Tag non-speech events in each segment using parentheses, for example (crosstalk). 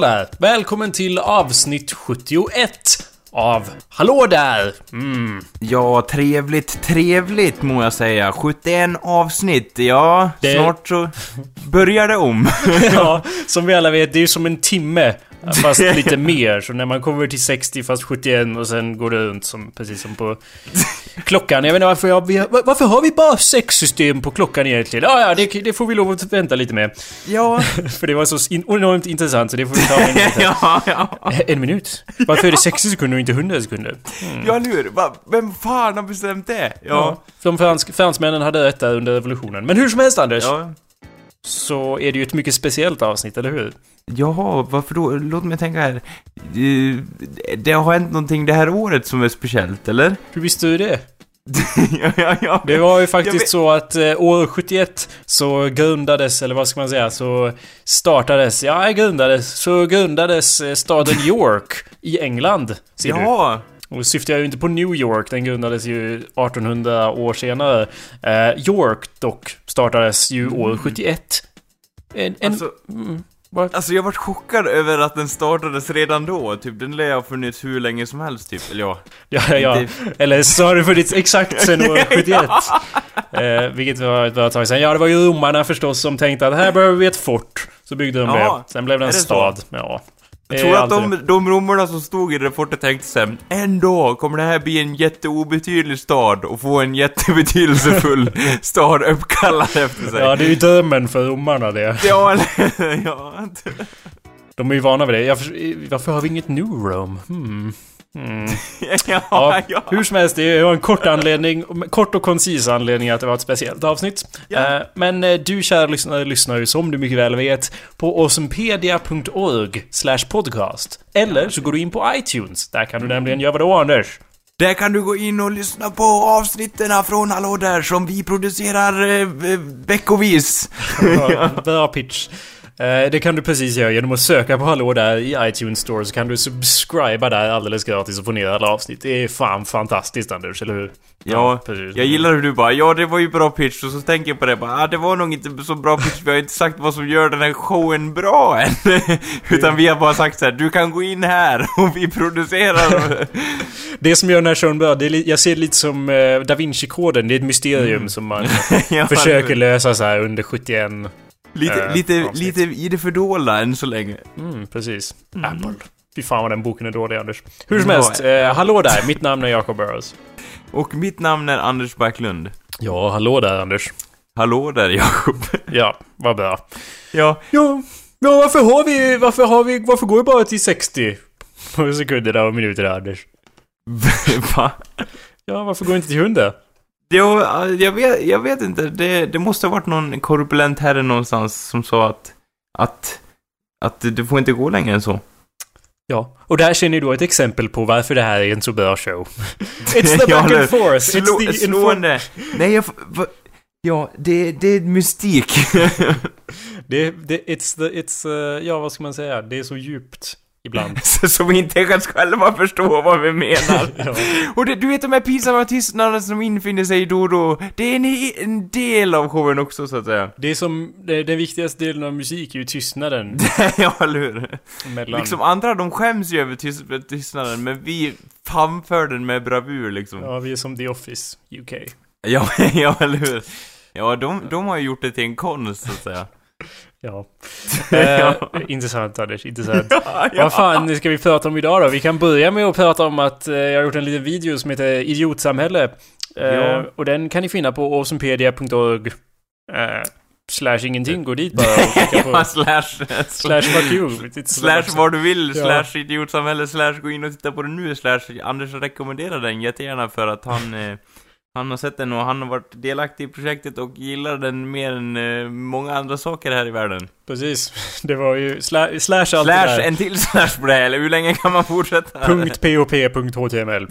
Där! Välkommen till avsnitt 71 av Hallå där! Mm. Ja, trevligt, trevligt må jag säga. 71 avsnitt, ja. Det- Snart så börjar det om. (laughs) Ja, (laughs) som vi alla vet, det är ju som en timme. Fast (laughs) lite mer. Så när man kommer till 60 fast 71 och sen går det runt som, precis som på klockan. Jag vet inte varför jag, varför har vi bara sex system på klockan egentligen? Ja, ja, det, det får vi lov att vänta lite med. ja. (laughs) För det var så in, enormt intressant så det får vi ta en minut. (laughs) ja, ja. En minut? Varför är det 60 sekunder och inte 100 sekunder? Ja, eller hur? Va, vem fan har bestämt det? Ja. De fransk, fransmännen hade detta under revolutionen. Men hur som helst Anders, Ja. så är det ju ett mycket speciellt avsnitt, eller hur? Jaha, varför då? Låt mig tänka här. Eh, Det har hänt någonting det här året som är speciellt, eller? Hur visste du det? (laughs) ja, ja, ja. Det var ju faktiskt så att eh, år 71 så grundades, eller vad ska man säga, så startades, ja grundades, så grundades eh, staden (laughs) York i England. Ser du? Ja. Och då syftar jag ju inte på New York, den grundades ju 1800 år senare. Eh, York dock startades ju år 71. En, en, Alltså, mm, vad? alltså jag vart chockad över att den startades redan då. Typ, den lär ha funnits hur länge som helst, typ. Eller ja. (laughs) Ja, ja, Eller så har det funnits exakt sen (laughs) år 71. eh, vilket var ett bra tag sedan. Ja, det var ju romarna förstås som tänkte att här behöver vi ett fort. Så byggde de Ja, det. Sen blev det en det så? stad. Ja. Jag är tror att de, de romarna som stod i det fortet tänkte sig ändå kommer det här bli en jätteobetydlig stad och få en jättebetydelsefull (laughs) stad uppkallad efter sig. Ja, det är ju drömmen för romarna det. Ja, eller (laughs) ja. De är ju vana vid det. Jag för, varför har vi inget New Rome? Hmm. Hmm. (laughs) ja, Ja, ja. hur som helst, det var en kort anledning, kort och koncis anledning att det var ett speciellt avsnitt. Ja. Eh, Men eh, du kära lyssnare lyssnar ju som du mycket väl vet på awesomepedia.org podcast. Eller så går du in på iTunes. Där kan du nämligen göra vad då Anders? Där kan du gå in och lyssna på avsnitten från Hallå där som vi producerar eh, eh, veckovis. (laughs) Bra pitch. Eh, Det kan du precis göra genom att söka på Hallå där i iTunes Store så kan du subscriba där alldeles gratis och få ner alla avsnitt. Det är fan fantastiskt Anders, eller hur? Ja, precis. jag gillar hur du bara, ja det var ju bra pitch, och så tänker jag på det bara, ah, det var nog inte så bra pitch, vi har inte sagt vad som gör den här showen bra än. (laughs) Utan vi har bara sagt så här, du kan gå in här (laughs) och vi producerar. (laughs) Det som gör den här showen bra, det är, jag ser det lite som eh, Da Vinci-koden. Det är ett mysterium som man Ja, försöker lösa så här under 71. Lite, eh, lite, avsnitt. lite i det fördolda än så länge. Mm, precis. Apple. Fy fan vad den boken är dålig Anders. Hur som Ja, helst, eh, hallå där. Mitt namn är Jacob Burrows. Och mitt namn är Anders Backlund. Ja, hallå där Anders. Hallå där Jakob. (laughs) Ja, vad bra. Ja, Ja, ja varför har vi, varför har vi, varför går vi bara till 60 på sekunderna och minuterna Anders? (laughs) va? Ja, varför går vi inte till 100? Jo, jag vet, jag vet inte. Det, det måste ha varit någon korpulent herre någonstans som sa att, att, att det får inte gå längre än så. Ja, och där känner ni då ett exempel på varför det här är en så bra show. (laughs) It's the back and forth. It's the slående. Nej, jag... va- Ja, det, det är mystik. (laughs) Det, det, it's the, it's, uh, ja vad ska man säga? Det är så djupt ibland. (laughs) Som vi inte ens själva förstår vad vi menar. (laughs) ja. Och det, du vet de här pinsamma tystnaderna som infinner sig då och då. Det är en, en del av showen också, så att säga. Det är som, det, den viktigaste delen av musik är ju tystnaden (laughs) ja, eller hur? mellan... Liksom andra, de skäms ju över tys- tystnaden, men vi framför den med bravur liksom. Ja, vi är som The Office, UK. Ja, ja eller hur? Ja, de, de har ju gjort det till en konst, så att säga. (laughs) Ja. Eh, intressant Anders, intressant. (laughs) ja. Vad fan ska vi prata om idag då? Vi kan börja med att prata om att eh, jag har gjort en liten video som heter Idiotsamhälle. Eh, Ja. Och den kan ni finna på awesomepedia.org eh, Slash ingenting, gå dit bara och klicka (laughs) på ja, slash, Slash fuck you. Slash vad du vill, Ja. slash idiotsamhälle, slash gå in och titta på den nu, slash Anders rekommenderar den jättegärna för att han, eh, han har sett den och han har varit delaktig i projektet och gillar den mer än eh, många andra saker här i världen. Precis. (laughs) Det var ju sla, slash allt det Slash, där. en till (laughs) slash på det här, eller hur länge kan man fortsätta? Punkt .pop.html. Eh,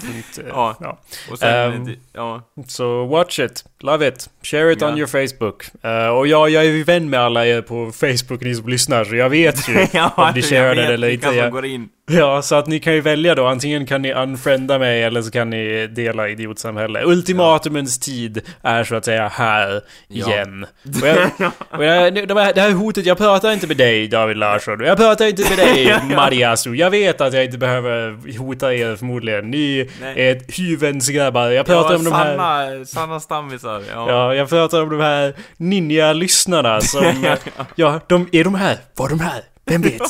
Ja. ja. Och sen, Ehm, ja. Så watch it, love it, share it Ja. on your Facebook. Eh, och jag, jag är ju vän med alla er på Facebook, ni som lyssnar, så jag vet ju (laughs) ja, om ni jag share vet den eller vilka inte. som Jag, går in. Ja, så att ni kan ju välja då. Antingen kan ni unfrienda mig eller så kan ni dela idiotsamhälle. Ultimatumens tid är så att säga här Ja. igen. Och jag, och jag, det här hotet, jag pratar inte med dig David Larsson. Jag pratar inte med dig (laughs) Mariasu. Jag vet att jag inte behöver hota er förmodligen. Ni Nej. är hyvens grabbar. Jag pratar ja, om de här... sanna, sanna stammisar. Ja. Ja, jag pratar om de här ninja-lyssnarna som... (laughs) ja, de, är de här? Var de här? Vem vet?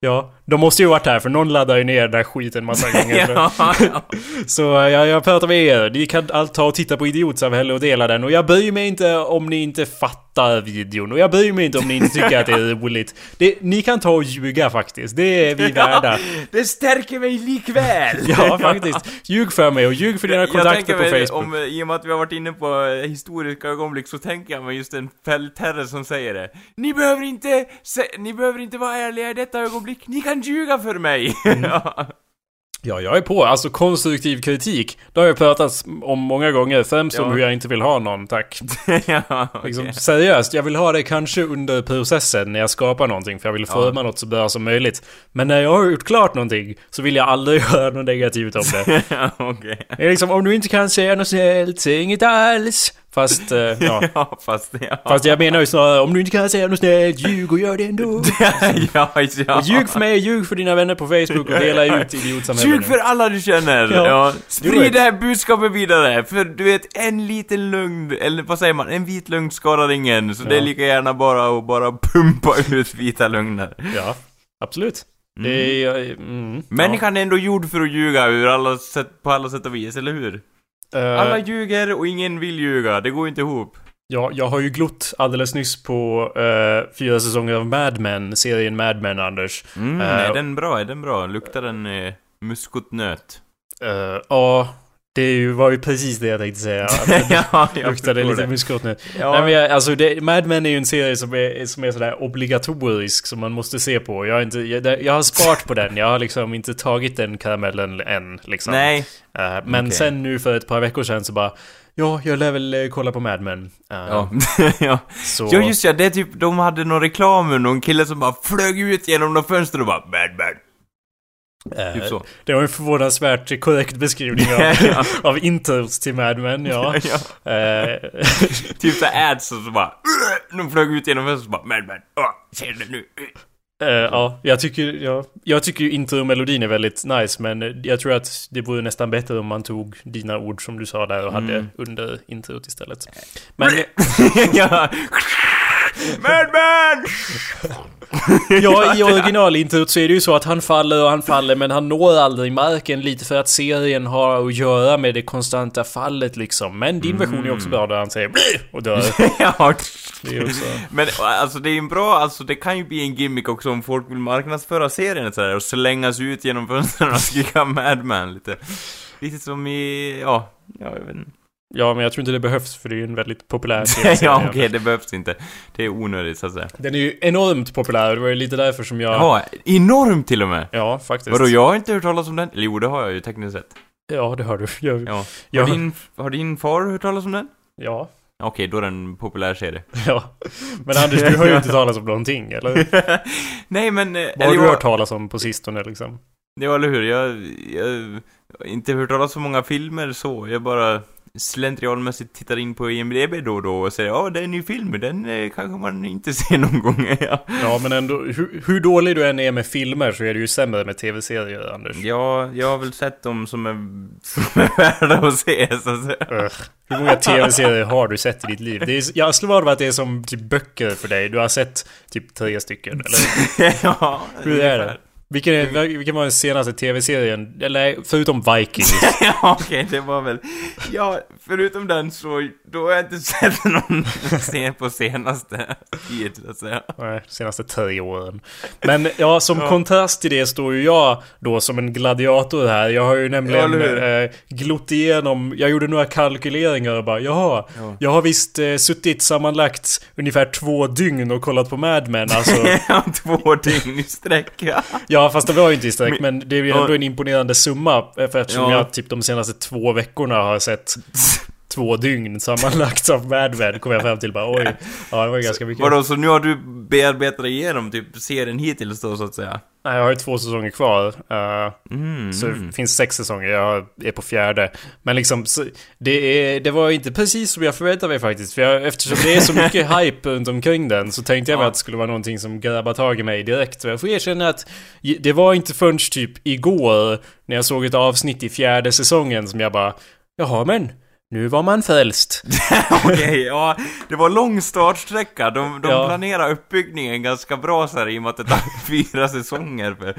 Ja, de måste ju varit här för någon laddar ju ner den där skiten massa gånger. (laughs) ja, ja. (laughs) Så jag, jag pratar med er. Ni kan allt ta och titta på Idiotsamhälle och dela den. Och jag bryr mig inte om ni inte fattar videon. Och jag bryr mig inte om ni inte tycker att det är roligt. Det, ni kan ta och ljuga faktiskt. Det är vi (laughs) värda. Det stärker mig likväl! Ja, faktiskt. Ljug för mig och ljug för dina kontakter på Facebook. om, eh, I och med att vi har varit inne på eh, historiska ögonblick så tänker jag mig just en fältherre som säger det. Ni behöver inte, se, ni behöver inte vara ärliga i detta ögonblick, ni kan ljuga för mig! (laughs) Mm. ja, Ja, jag är på. Alltså konstruktiv kritik. Det har jag pratat om många gånger. Främst om Ja. hur jag inte vill ha någon, tack. (laughs) ja okej. Liksom, seriöst, jag vill ha det kanske under processen när jag skapar någonting för jag vill Ja. forma något så bra som möjligt. Men när jag har gjort klart någonting så vill jag aldrig (laughs) göra något negativt om det. ja, okej. Det är liksom, om du inte kan säga något snällt, säg inget alls. Fast, eh, (laughs) ja. Ja, fast ja. Fast jag menar ju snarare, om du inte kan säga något snällt, ljug och gör det ändå. (laughs) ja, ja. Och ljug för mig, ljug för dina vänner på Facebook och dela (laughs) ut idiotsamhället. Ljug för alla du känner! Ja. Ja. Sprid det här budskapet vidare, för du vet, en liten lögn, eller vad säger man, en vit lögn skadar ingen, så det är Ja. lika gärna bara att bara pumpa ut vita lögner. Ja, absolut. Det är... Mm, Människan är ändå gjord för att ljuga ur alla sätt, på alla sätt och vis, eller hur? Eh, Alla ljuger och ingen vill ljuga, det går inte ihop. Ja, jag har ju glott alldeles nyss på eh, fyra säsonger av Mad Men, serien Mad Men, Anders. Mm, Eh, är den bra? Är den bra? Luktar den eh, muskotnöt? Ja, det var ju precis det jag tänkte säga. (laughs) Ja, jag luktade lite det. muskot nu. Ja, Nej, men jag, alltså, det, Mad Men är ju en serie som är, som är sådär obligatorisk, som man måste se på. Jag har, inte, jag, jag har sparat på den, jag har liksom inte tagit den karamellen än, liksom. Nej. Eh, men Okej. sen nu för ett par veckor sedan så bara Ja, jag lär väl eh, kolla på Mad Men. Eh, Ja. (laughs) ja. Så... ja, just ja, det är typ, de hade någon reklam med någon kille som bara flög ut genom något fönster och bara bad bad. Eh, Typ så. Det var en förvånansvärt korrekt beskrivning av, (laughs) Ja. av intros till Mad Men, ja. (laughs) ja. Eh, Typ så ads och så bara de flög ut genom fönstret och bara bad bad. Åh, ser du nu? eh, ja, jag tycker, ja, jag tycker ju intro-melodin är väldigt nice, men jag tror att det vore nästan bättre om man tog dina ord som du sa där och hade Mm. under introt istället. Men (laughs) ja. Mad man! ja, i originalintrot så är det ju så att han faller och han faller, men han når aldrig marken lite för att serien har att göra med det konstanta fallet liksom. Men din version är också bra där han säger "Bli!" och dör. (laughs) ja. Det är också... Men alltså det är en bra, alltså det kan ju bli en gimmick också om folk vill marknadsföra serien sådär och slängas ut genom fönstren och skrika Mad Man lite. Lite som i, ja, ja jag vet inte. Ja, men jag tror inte det behövs för det är ju en väldigt populär (laughs) serie. ja okej, det behövs inte. Det är onödigt så att säga. Den är ju enormt populär och det var ju lite därför som jag... Jaha, enormt till och med! Ja, faktiskt. Vadå, jag har inte hört talas om den? Eller jo, det har jag ju tekniskt sett. Ja, det har du. Jag... Ja. Har, Ja. din, har din far hört talas om den? Ja. Okej, då är den en populär serie. (laughs) Ja. Men Anders, du har ju inte talat om någonting, eller? (laughs) Nej men... eh, Vad har du jag- hört talas om på sistone liksom? Ja, eller hur? Jag, jag har inte hört talas om så många filmer så. Jag bara slentrianmässigt tittar in på IMDB då och då och säger ja, det är en ny film, den eh, kanske man inte (laughs) ser någon gång. (laughs) ja. Ja, men ändå, hur, hur dålig du än är med filmer så är det ju sämre med tv-serier, Anders. ja, jag har väl sett dem som är, (laughs) som är värda att se, så att säga. Hur många tv-serier har du sett i ditt liv? Det är, jag slår vad att det är som typ böcker för dig. Du har sett typ tre stycken, eller? ja, Hur är det? Ungefär. Vilken, är, vilken var den senaste tv-serien? Eller förutom Vikings? (laughs) ja, okej, det var väl... Ja, förutom den så, då har jag inte sett någon (laughs) scen på senaste tid, så att säga. Nej, senaste tre åren. Men ja, som Ja. kontrast till det står ju jag då som en gladiator här. Jag har ju nämligen Ja, eller eh, glott igenom, jag gjorde några kalkyleringar och bara jaha, Ja. jag har visst eh, suttit sammanlagt ungefär två dygn och kollat på Mad Men alltså. (laughs) Ja, två dygn i sträck, ja. Ja, fast det var ju inte i sträck, Men- men det är ju ändå en imponerande summa eh, för eftersom Ja. jag typ de senaste två veckorna har sett (laughs) två dygn sammanlagt av Mad Men kom jag fram till bara oj. Ja, det var ganska mycket. Vadå, så nu har du bearbetat igenom typ serien hittills då så att säga? Nej, jag har ju två säsonger kvar. Uh, Mm. Så det finns sex säsonger, jag är på fjärde. Men liksom, så, det, är, det var inte precis som jag förväntade mig faktiskt. För jag, eftersom det är så mycket (laughs) hype runt omkring den så tänkte jag Ja. att det skulle vara någonting som grabbar tag i mig direkt. Och jag får erkänna att det var inte förrän typ igår när jag såg ett avsnitt i fjärde säsongen som jag bara Jaha men, nu var man frälst. (laughs) Okej, ja. Det var lång startsträcka. De, de Ja. planerar uppbyggningen ganska bra så här, i och med att det tar (laughs) fyra säsonger för,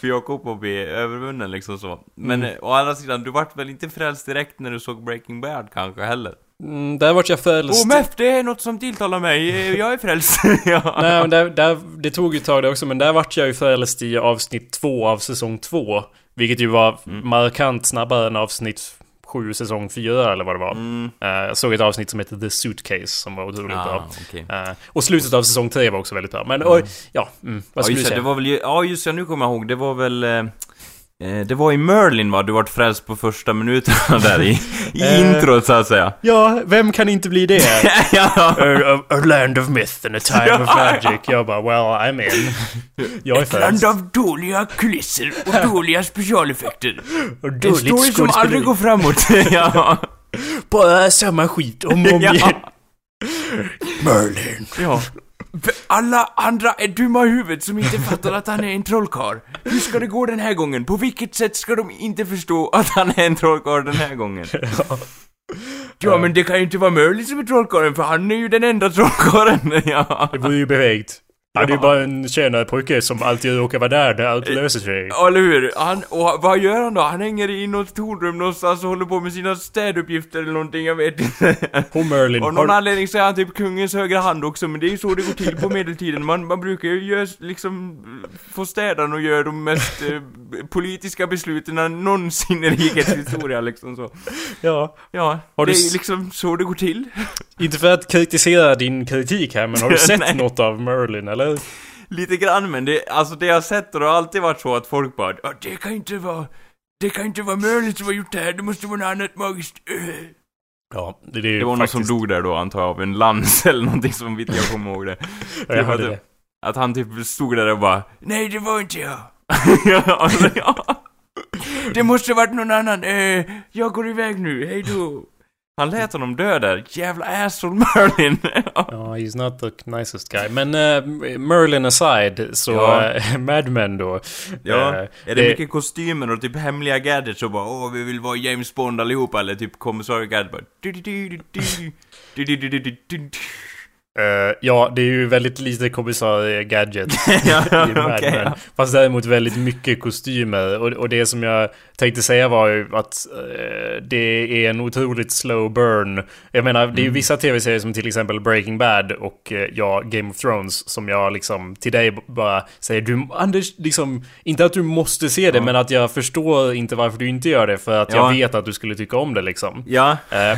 för Jakob att bli övervunnen liksom så. Men Mm. eh, å andra sidan, du vart väl inte frälst direkt när du såg Breaking Bad kanske heller? Mm, där vart jag frälst. Åh Meff, det är något som tilltalar mig. Eh, Jag är frälst. (laughs) ja. Nej, men där, där, det tog ju ett tag det också, men där vart jag ju frälst i avsnitt två av säsong två. Vilket ju var Mm. markant snabbare än avsnitt sju säsong fyra eller vad det var. Mm. Eh, jag såg ett avsnitt som heter The Suitcase som var otroligt Ah, bra. okej. Eh, och slutet av säsong tre var också väldigt bra. Men oj, ja, mm, vad Ja skulle du säga? det var väl ja just det, nu kommer jag ihåg, det var väl... Eh, det var i Merlin va, du vart frälst på första minuterna där i, i Eh. introt så att säga. Ja, vem kan inte bli det? (laughs) ja. a, a, land of myth and a time of magic. Jag bara, well, I'm in. Jag är (laughs) frälst. av dåliga kulisser och dåliga specialeffekter. Och En dåligt story som aldrig går framåt. (laughs) ja. Bara samma skit om och om igen. Merlin. ja. Alla andra är dumma i huvudet som inte fattar att han är en trollkarl. Hur ska det gå den här gången? På vilket sätt ska de inte förstå att han är en trollkarl den här gången? (laughs) Ja, men det kan ju inte vara Merlin som är trollkarlen, för han är ju den enda trollkarlen. (laughs) Ja. Det vore ju bevegt. Han är ju bara en tjänare pojke som alltid råkar vara där när allt löser sig. Ja, eller hur? Han, och vad gör han då? Han hänger i något tornrum någonstans och håller på med sina städuppgifter eller någonting, jag vet inte. (laughs) På Merlin. Av någon Har, anledning så är han typ kungens högra hand också, men det är ju så det går till på medeltiden. Man, man brukar ju göra, liksom, få städarna och göra de mest eh, politiska besluten någonsin i rikets historia, liksom så. (laughs) ja. Ja, Har det du är liksom så det går till. (laughs) Inte för att kritisera din kritik här, men har du sett något av Merlin, eller? Lite grann, men det, alltså det jag sett det har alltid varit så att folk bara "Ja, det kan inte vara, det kan inte vara Merlin som har gjort det här, det måste vara något annat magiskt. Öh." Ja, det, det Det var någon faktiskt... som dog där då antar jag av en lans (laughs) eller någonting som vitt jag kommer ihåg det. (laughs) Ja, jag var hörde typ- det. Att han typ stod där och bara Nej det var inte jag. (laughs) ja, alltså, ja. Det måste varit någon annan. Eh, jag går iväg nu, hej då. Han lät honom dö där. Jävla asshole Merlin. Ja, he's not the nicest guy. Men eh, Merlin aside, så Ja. eh, Mad Men då. ja. eh, Är det, det- mycket kostymer och typ hemliga gadgets och bara åh vi vill vara James Bond allihopa eller typ kommissarie Gadget bara Uh, ja, det är ju väldigt lite kommissarie eh, Gadget (laughs) ja, i Mad okay, Men. Ja. Fast däremot väldigt mycket kostymer. Och, och, det som jag tänkte säga var ju att uh, det är en otroligt slow burn. Jag menar, det är ju mm. vissa tv-serier som till exempel Breaking Bad och uh, ja, Game of Thrones som jag liksom till dig bara säger du, Anders, liksom, inte att du måste se det, mm. men att jag förstår inte varför du inte gör det för att ja. jag vet att du skulle tycka om det liksom. Ja.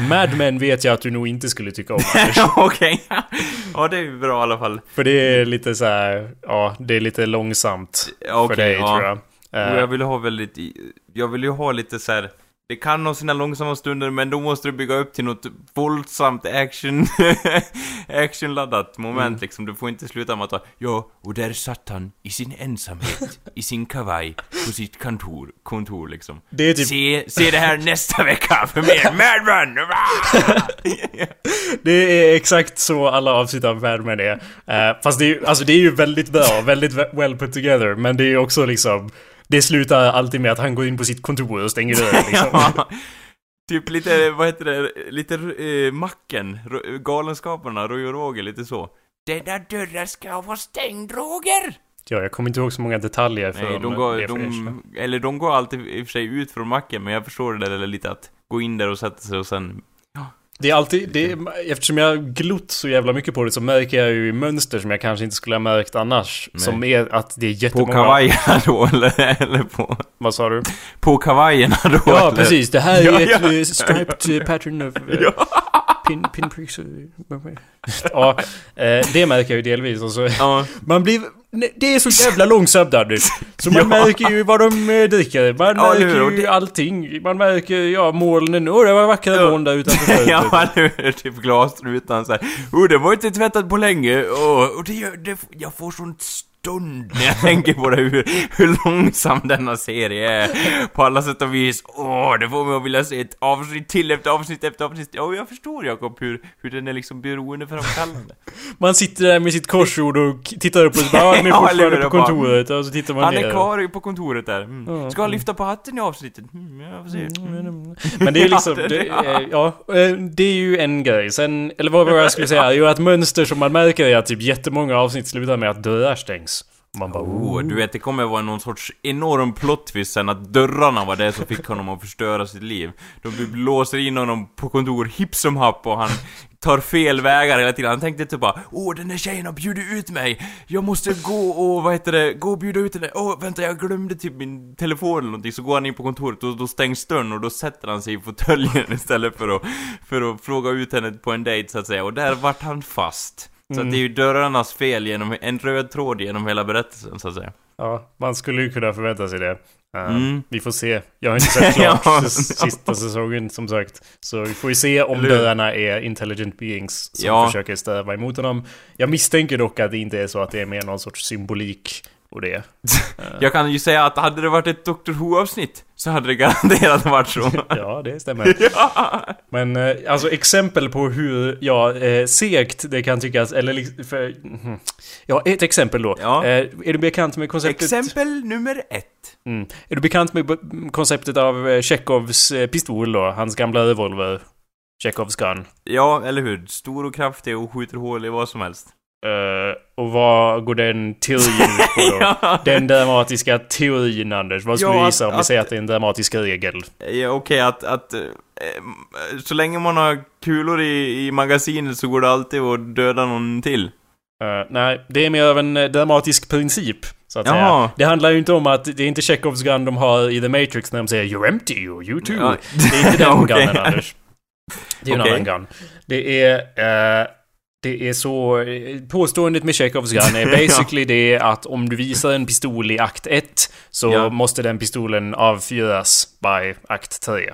Mad Men vet jag att du nog inte skulle tycka om, (laughs) Anders. Okej. Ja, det är bra i alla fall. För det är lite så här, ja, det är lite långsamt Ja, för dig ja. tror jag. Eh, jag vill ha väldigt, jag vill ju ha lite så här. Det kan ha sina långsamma stunder, men då måste du bygga upp till något våldsamt action, (laughs) actionladdat moment Mm. liksom. Du får inte sluta med att ja, och där satt han i sin ensamhet, i sin kavaj, på sitt kontor, kontor liksom. det är typ Se, se det här nästa vecka för mer Mad Run! (laughs) Det är exakt så alla avsnitt av Mad Men är. Eh, fast det är, ju- alltså det är ju väldigt bra, väldigt well put together. Men det är ju också liksom... Det slutar alltid med att han går in på sitt kontor och stänger dörren (laughs) liksom. ja. Typ lite, vad heter det, lite eh, Macken, Galenskaparna, Roy och Roger, lite så. Denna dörren ska vara stängd, Roger! Ja, jag kommer inte ihåg så många detaljer för Nej, de går, de, eller de går alltid i och för sig ut från macken, men jag förstår det där lite att gå in där och sätta sig och sen... Det är alltid, det är, eftersom jag glott så jävla mycket på det så märker jag ju mönster som jag kanske inte skulle ha märkt annars. Nej. Som är att det är På jättemånga... kavajerna då, eller, eller på... Vad sa du? På kavajerna då, Ja, eller? precis. Det här är Ja, ett ja. eh, striped pattern of... eh, Ja. Pin, pinpricks. (laughs) Ja, eh, det märker jag ju delvis. Och så, Ja. man blir... Det är så jävla långsamt Anders. Så man (laughs) Ja. märker ju vad de eh, dricker. Man Ja, hur? märker Och ju det- allting. Man märker, ja, molnen. Åh, det var vackra Ja. moln där utanför (laughs) ja, eller hur? Typ glasrutan såhär. Oh, det var inte tvättat på länge. Oh, och det, gör- det, jag får sånt stund när jag tänker på det, hur, hur långsam denna serie är. På alla sätt och vis. Åh, det får mig att vilja se ett avsnitt till efter avsnitt efter avsnitt. Ja, jag förstår Jakob hur, hur den är liksom beroendeframkallande. Man sitter där med sitt korsord och tittar upp och bara, (laughs) "Ja, han är Ja, eller fortfarande på kontoret. Och så tittar man Han ner. är kvar på kontoret där. Mm. Ska han lyfta på hatten i avsnittet? Mm, jag får se. Men det är liksom, (laughs) Ja, det- är- ja, eh, det är ju en grej. Sen, eller vad var jag skulle säga, (laughs) är ju att mönster som man märker är att typ jättemånga avsnitt slutar med att dörrar stängs. Man bara, Oh, du vet, det kommer vara någon sorts enorm plot twist sen att dörrarna var det som fick honom att förstöra sitt liv. De låser in honom på kontor hipp som happ och han tar fel vägar hela tiden. Han tänkte typ bara Åh, den där tjejen har bjudit ut mig! Jag måste gå och, vad heter det, gå och bjuda ut henne. Åh, vänta, jag glömde typ min telefon eller någonting. Så går han in på kontoret och då stängs dörren och då sätter han sig i fåtöljen (laughs) istället för att, för att fråga ut henne på en dejt så att säga. Och där vart han fast. Så att det är ju dörrarnas fel genom, en röd tråd genom hela berättelsen så att säga. ja, man skulle ju kunna förvänta sig det. Eh, Mm. Vi får se. Jag har inte sett (laughs) klart Ja. sista säsongen som sagt. Så vi får ju se om dörrarna är intelligent beings som Ja. försöker stäva emot honom. Jag misstänker dock att det inte är så att det är mer någon sorts symbolik och det. (laughs) Jag kan ju säga att hade det varit ett Doctor Who-avsnitt så hade det garanterat varit så. (laughs) Ja, det stämmer. (laughs) Men eh, alltså exempel på hur, ja, eh, segt det kan tyckas, eller för, mhm. Ja, ett exempel då. Ja. Eh, är du bekant med konceptet... Exempel nummer ett. Mm. Är du bekant med konceptet av eh, Chekhovs eh, pistol då? Hans gamla revolver. Chekhovs gun. Ja, eller hur? Stor och kraftig och skjuter hål i vad som helst. Eh, och vad går den teorin ut (laughs) på då? Ja. Den dramatiska teorin, Anders. Vad skulle Ja, du gissa om vi säger att det är en dramatisk regel? Ja, okej att, att... eh, så länge man har kulor i, i magasinet så går det alltid att döda någon till. Eh, nej, det är mer av en eh, dramatisk princip. Så att säga. Det handlar ju inte om att det är inte Chekhovs gun de har i The Matrix när de säger “You're empty” och “You too”. Ja. Det är inte (laughs) den Okej. gunnen, Anders. Det är en annan gun. Det är... eh, det är så... eh, Påståendet med Chekhovs gun är (laughs) basically det att om du visar en pistol i akt 1 så Ja. måste den pistolen avfyras by akt 3. You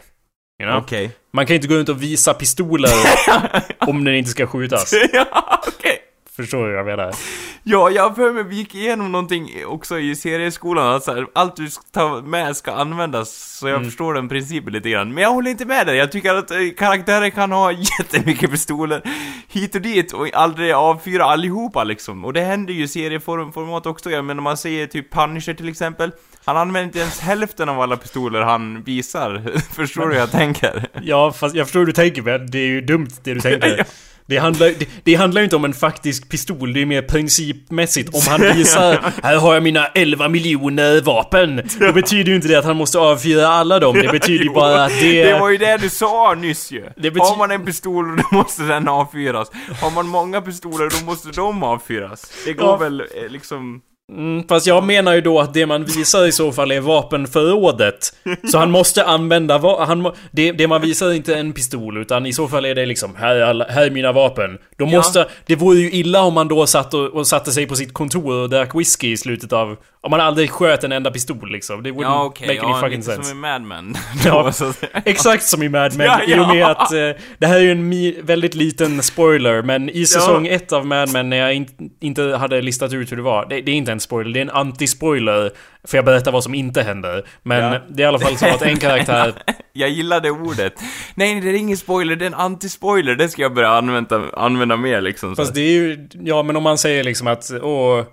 know? Okej. Man kan inte gå runt och visa pistoler (laughs) om den inte ska skjutas. (laughs) ja, okej. Förstår du vad jag menar? Ja, jag för mig vi gick igenom någonting också i serieskolan, att så här, allt du ska ta med ska användas, så jag Mm. förstår den principen lite grann. Men jag håller inte med dig, jag tycker att eh, karaktärer kan ha (laughs) jättemycket pistoler hit och dit och aldrig avfyra allihopa liksom. Och det händer ju i serieformat också, jag menar man ser typ Punisher till exempel, han använder inte ens hälften av alla pistoler han visar. (laughs) förstår du hur jag tänker? Ja, fast jag förstår hur du tänker men det är ju dumt det du tänker. (laughs) Ja. Det handlar, det, det handlar inte om en faktisk pistol, det är mer principmässigt. Om han visar (laughs) här har jag mina 11 miljoner vapen. Då betyder ju inte det att han måste avfyra alla dem. Det betyder ju bara att det... (laughs) Det var ju det du sa nyss ju! Det bety- Har man en pistol, då måste den avfyras. Har man många pistoler, då måste de avfyras. Det går Ja. väl eh, liksom... Mm, fast jag menar ju då att det man visar i så fall är vapenförrådet. Så han måste använda va- han, må- det, det man visar är inte en pistol utan i så fall är det liksom här är, alla, här är mina vapen. Då Ja. måste... Det vore ju illa om man då satt och, och satte sig på sitt kontor och drack whisky i slutet av... Om man aldrig sköt en enda pistol liksom. Det wouldn't Ja okej, make any ja, fucking lite sense. som i Mad Men. (laughs) Ja. (laughs) Så att- Exakt som i Mad Men, Ja, i och med ja. att eh, det här är ju en mi- väldigt liten spoiler, men i säsong ett av Mad Men när jag in- inte hade listat ut hur det var, det, det är inte en spoiler, det är en anti-spoiler, för jag berättar vad som inte händer. Men Ja. det är i alla fall så att en karaktär... (laughs) Jag gillar det ordet. Nej, det är ingen spoiler, det är en anti-spoiler. Det ska jag börja använda, använda mer liksom. Fast det är ju, ja men om man säger liksom att, åh,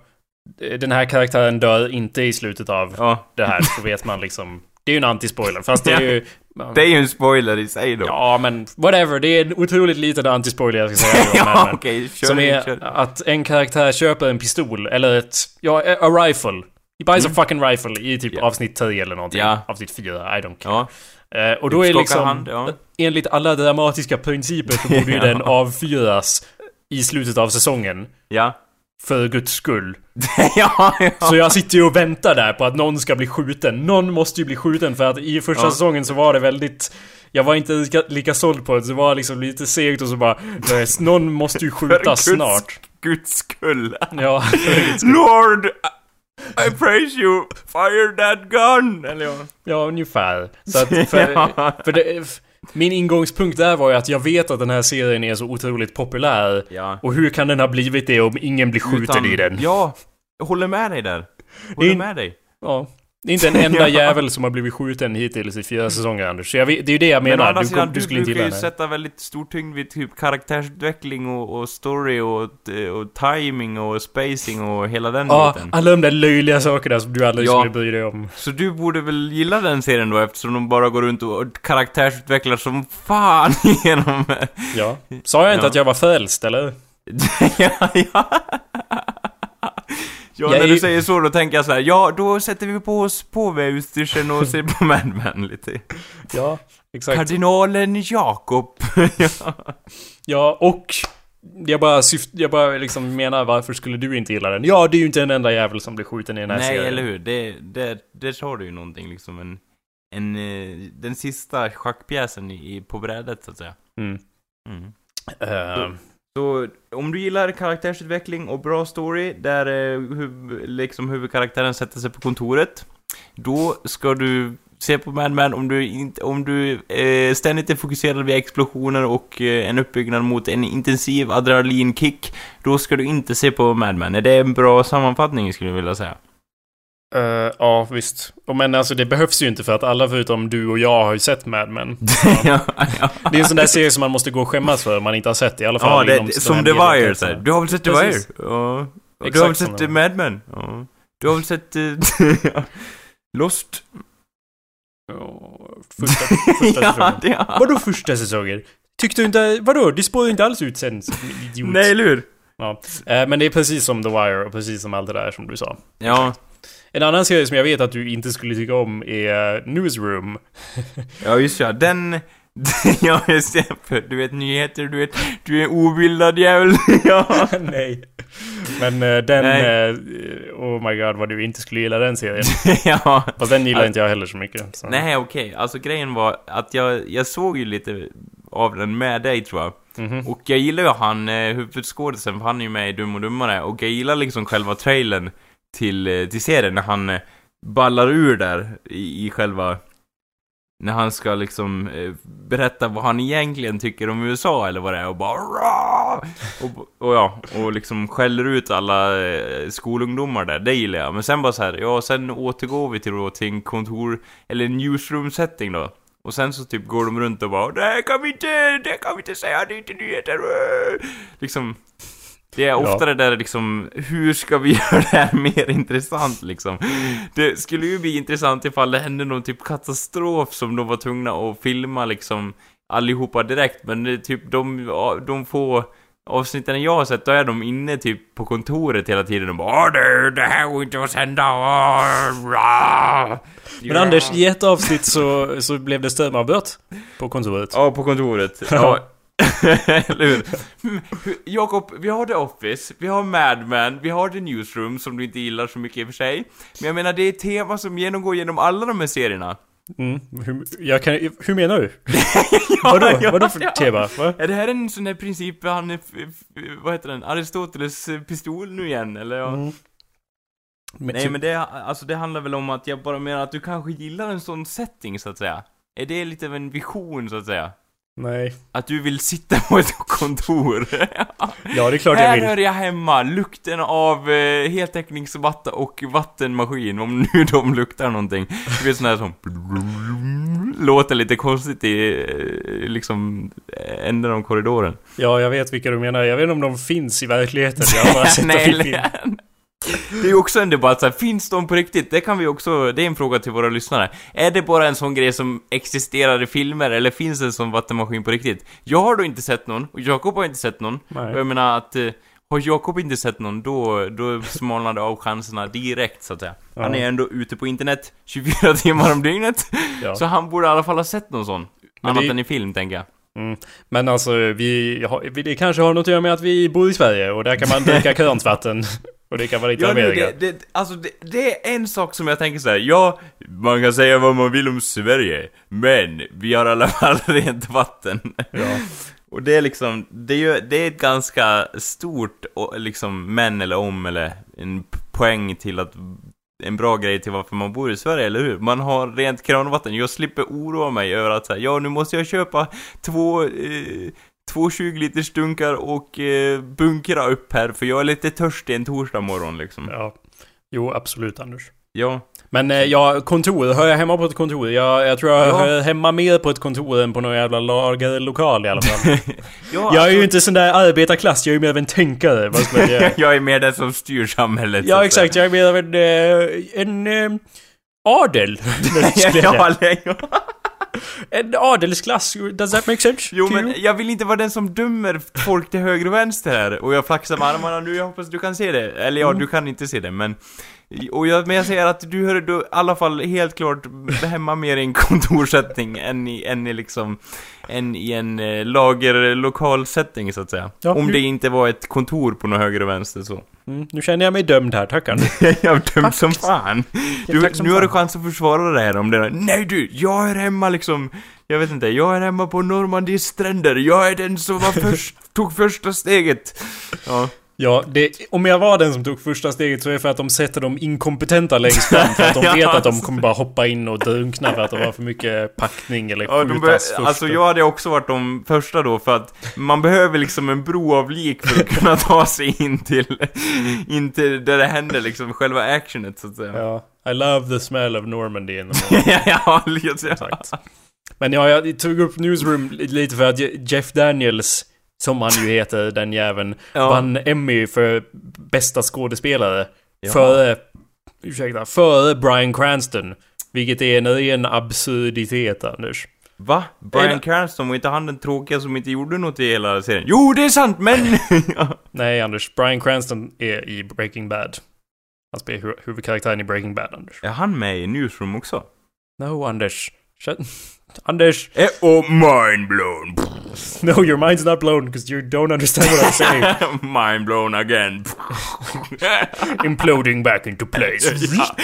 den här karaktären dör inte i slutet av Ja. det här, så vet man liksom... Det är ju en anti-spoiler, fast det är ju... Det är ju en spoiler i sig då. Ja, men whatever. Det är en otroligt liten anti-spoiler jag ska säga. (laughs) då, ja men- okej, kör Som är kör. att en karaktär köper en pistol, eller ett... Ja, a rifle. He buys a fucking rifle i typ Ja. avsnitt 10 eller någonting. Ja. Avsnitt 4, I don't care. Ja. Eh, och då är Skaka liksom... hand, ja. Enligt alla dramatiska principer så borde ju (laughs) den avfyras i slutet av säsongen. Ja. För guds skull. (laughs) ja, ja. Så jag sitter ju och väntar där på att någon ska bli skjuten. Någon måste ju bli skjuten för att i första Ja. säsongen så var det väldigt... jag var inte lika, lika såld på det. Det var liksom lite segt och så bara... "Nej, Någon måste ju (laughs) skjuta Guds- snart. Guds skull. (laughs) Ja, Lord! I praise you! Fire that gun! Eller ja. ja ungefär. Så att för, för det, min ingångspunkt där var ju att jag vet att den här serien är så otroligt populär. Ja. Och hur kan den ha blivit det om ingen blir skjuten Utan- i den? Ja, jag håller med dig där. Håller In- med dig. Ja. Det är inte en (laughs) enda Ja. jävel som har blivit skjuten hittills i fyra säsonger Anders. Så jag det är ju det jag Men å menar. andra du, sidan, du du skulle brukar ju sätta väldigt stor tyngd vid typ karaktärsutveckling och, och story och, och timing och spacing och hela den Ja, biten. alla de där löjliga sakerna som du aldrig Ja. skulle bry dig om. Så du borde väl gilla den serien då eftersom de bara går runt och karaktärsutvecklar som fan (laughs) genom... Ja. Sa jag inte Ja. att jag var frälst, eller? (laughs) ja, ja. Ja, Jag när är du säger så då tänker jag så här, ja då sätter vi på oss på vävstyrseln och ser på (laughs) Mad Men lite. Ja, exakt. Kardinalen Jakob. (laughs) ja. Ja, och... Jag bara, syft, jag bara liksom menar varför skulle du inte gilla den? Ja, det är ju inte en enda jävel som blir skjuten i den här Nej, serien. eller hur? Det, det, det sa du ju någonting liksom. En, en, eh, den sista schackpjäsen i, på brädet så att säga. Mm. Mm. Eh, så om du gillar karaktärsutveckling och bra story, där eh, huv, liksom huvudkaraktären sätter sig på kontoret, då ska du se på Mad Men om du, inte, om du eh, ständigt är fokuserad vid explosioner och eh, en uppbyggnad mot en intensiv adrenalinkick, då ska du inte se på Mad Men. Är det en bra sammanfattning skulle jag vilja säga? Eh, ja, visst. Och men alltså det behövs ju inte för att alla förutom du och jag har ju sett Mad Men. (laughs) ja, ja. Det är en sån där serie som man måste gå och skämmas för om man inte har sett det. I alla fall Ja, det, som The Wire så. Du har väl sett The. Wire? Ja. Och Du Exakt har väl sett eh. Mad Men? Ja. Du har väl sett... eh, (laughs) ja. Lost? Ja, första, första (laughs) ja, säsongen. det Vadå första säsongen? Tyckte du inte... Vadå? Det spårar inte alls ut sen. Idiot. Nej, eller hur? Ja. Eh, men det är precis som The Wire och precis som allt det där som du sa. Ja. En annan serie som jag vet att du inte skulle tycka om är Newsroom. (laughs) Ja, just ja. Den... ja, just det. Du vet nyheter, du vet... Du är en obildad jävel. (laughs) ja. (laughs) Nej. Men eh, den... Nej. eh, oh my god vad du inte skulle gilla den serien. ja. Fast den gillar Alltså- inte jag heller så mycket. Så. Nej, okej. Alltså grejen var att jag, jag såg ju lite av den med dig, tror jag. Mhm. Och jag gillar ju han, eh, huvudskådisen, för han är ju med i Dum och Dummare. Och jag gillar liksom själva trailern till, eh, till serien, när han eh, ballar ur där i, i själva... När han ska liksom eh, berätta vad han egentligen tycker om USA eller vad det är och bara "Rah!" och, och ja, och liksom skäller ut alla eh, skolungdomar där, det gillar jag. Men sen bara så här, ja sen återgår vi till då till en kontor, eller newsroom setting då. Och sen så typ går de runt och bara Det här kan vi inte, det kan vi inte säga, det är inte nyheter. Liksom det är ofta det där liksom, hur ska vi (laughs) göra det här mer intressant liksom? Det skulle ju bli intressant ifall det hände någon typ katastrof som de var tvungna att filma liksom allihopa direkt, men typ de, de få avsnitten jag har sett, då är de inne typ på kontoret hela tiden och bara "Åh, det, här går inte att sända, åh, rah." Men Anders, i ett avsnitt så, så blev det strömavbrott på kontoret. Ja, på kontoret. Ja. Eller hur? Mm, hur- Jakob, vi har The Office, vi har Mad Men, vi har The Newsroom som du inte gillar så mycket i och för sig. Men jag menar, det är ett tema som genomgår genom alla de här serierna. Mm, hur, jag kan, hur menar du? (laughs) Vadå? ja, Vadå för ja. tema? Va? Är det här en sån här princip, han vad heter den, Aristoteles eh, pistol nu igen, eller? Ja? Mm. Men, Nej typ- men det, alltså det handlar väl om att jag bara menar att du kanske gillar en sån setting så att säga. Är det lite av en vision så att säga? Nej. Att du vill sitta på ett kontor? (laughs) Ja, det är klart jag Här vill. hör jag hemma, lukten av eh, heltäckningsmatta och vattenmaskin, om nu de luktar någonting. Du vet sån här som... Låter lite konstigt i, eh, liksom, änden av korridoren. Ja, jag vet vilka du menar. Jag vet inte om de finns i verkligheten. Jag har bara (laughs) sett dem. Nej, det är ju också en debatt så här, finns de på riktigt? Det kan vi också, det är en fråga till våra lyssnare. Är det bara en sån grej som existerar i filmer, eller finns det en sån vattenmaskin på riktigt? Jag har då inte sett någon, och Jakob har inte sett någon. Nej. Och jag menar att, eh, har Jakob inte sett någon, då, då smalnar det av chanserna direkt så att säga. Han är ändå ute på internet 24 (laughs) timmar om dygnet. Ja. Så han borde i alla fall ha sett någon sån. Men Annat det- än i film, tänker jag. Mm. Men alltså, vi, har- vi- det kanske har något att göra med att vi bor i Sverige och där kan man dricka (laughs) kurantvatten. Och det kan vara lite Ja, nu, Amerika. det, det, alltså det, det är en sak som jag tänker så här. ja, man kan säga vad man vill om Sverige, men vi har i alla fall (laughs) rent vatten. Ja. (laughs) Och det är liksom, det är ju, det är ett ganska stort, liksom, men eller om eller en poäng till att en bra grej till varför man bor i Sverige, eller hur? Man har rent kranvatten. Jag slipper oroa mig över att säga, ja nu måste jag köpa två, eh, två 20 liters dunkar och eh, bunkra upp här för jag är lite törstig en torsdag morgon liksom. ja. Jo, absolut Anders. Ja. Men eh, ja, kontor. Hör jag hemma på ett kontor? Jag, jag tror jag Ja. hör hemma mer på ett kontor än på någon jävla lagerlokal i alla fall. (laughs) ja jag är ju inte sån där arbetarklass, jag är ju mer av en tänkare. Göra? (laughs) jag är mer den som styr samhället. Ja, exakt. Jag är mer av en... eh, en eh, adel. (laughs) ja, ja. En adelsklass. Does that make sense? Jo men jag vill inte vara den som dömer folk till höger och vänster här Och jag flaxar med armarna nu, jag hoppas du kan se det Eller ja, Mm. du kan inte se det men och jag, men jag säger att du hör du, i alla fall helt klart hemma mer i en kontorssättning än i, än i liksom än i en eh, lagerlokal setting så att säga. Ja, Om nu- det inte var ett kontor på något höger och vänster så. Mm, nu känner jag mig dömd här, tack Anders. (laughs) jag är dum som fan. Du, tack som nu har du fan. chans att försvara det här om det Nej du, jag är hemma liksom Jag vet inte, jag är hemma på Normandies stränder Jag är den som var först, (laughs) tog första steget Ja, Ja, det, om jag var den som tog första steget så är det för att de sätter de inkompetenta längst fram. För att de (laughs) Ja, vet att de kommer bara hoppa in och drunkna för att de har för mycket packning eller ja skjutas först. alltså jag hade också varit de första då för att Man behöver liksom en bro av lik för att (laughs) kunna ta sig in till In till där det händer liksom, själva actionet så att säga Ja. I love the smell of Normandy in the (laughs) morning. ja, liksom. Exakt. Men ja, jag tog upp Newsroom lite för att Jeff Daniels, som han ju heter, den jäveln, Ja. vann Emmy för bästa skådespelare. Jaha. Före, ursäkta, före Bryan Cranston. Vilket är en ren absurditet, Anders. Va? Brian Eller- Cranston var inte han den tråkiga som inte gjorde något i hela serien? Jo, det är sant, men... (laughs) ja. Nej, Anders. Bryan Cranston är i Breaking Bad. Han spelar hu- huvudkaraktären i Breaking Bad, Anders. Är han med i Newsroom också? No, Anders. Shut... (laughs) Anders! Eh, och mind blown. (laughs) No, your mind's not blown because you don't understand what I'm saying. (laughs) mind blown again. (laughs) Imploding back into place. ja,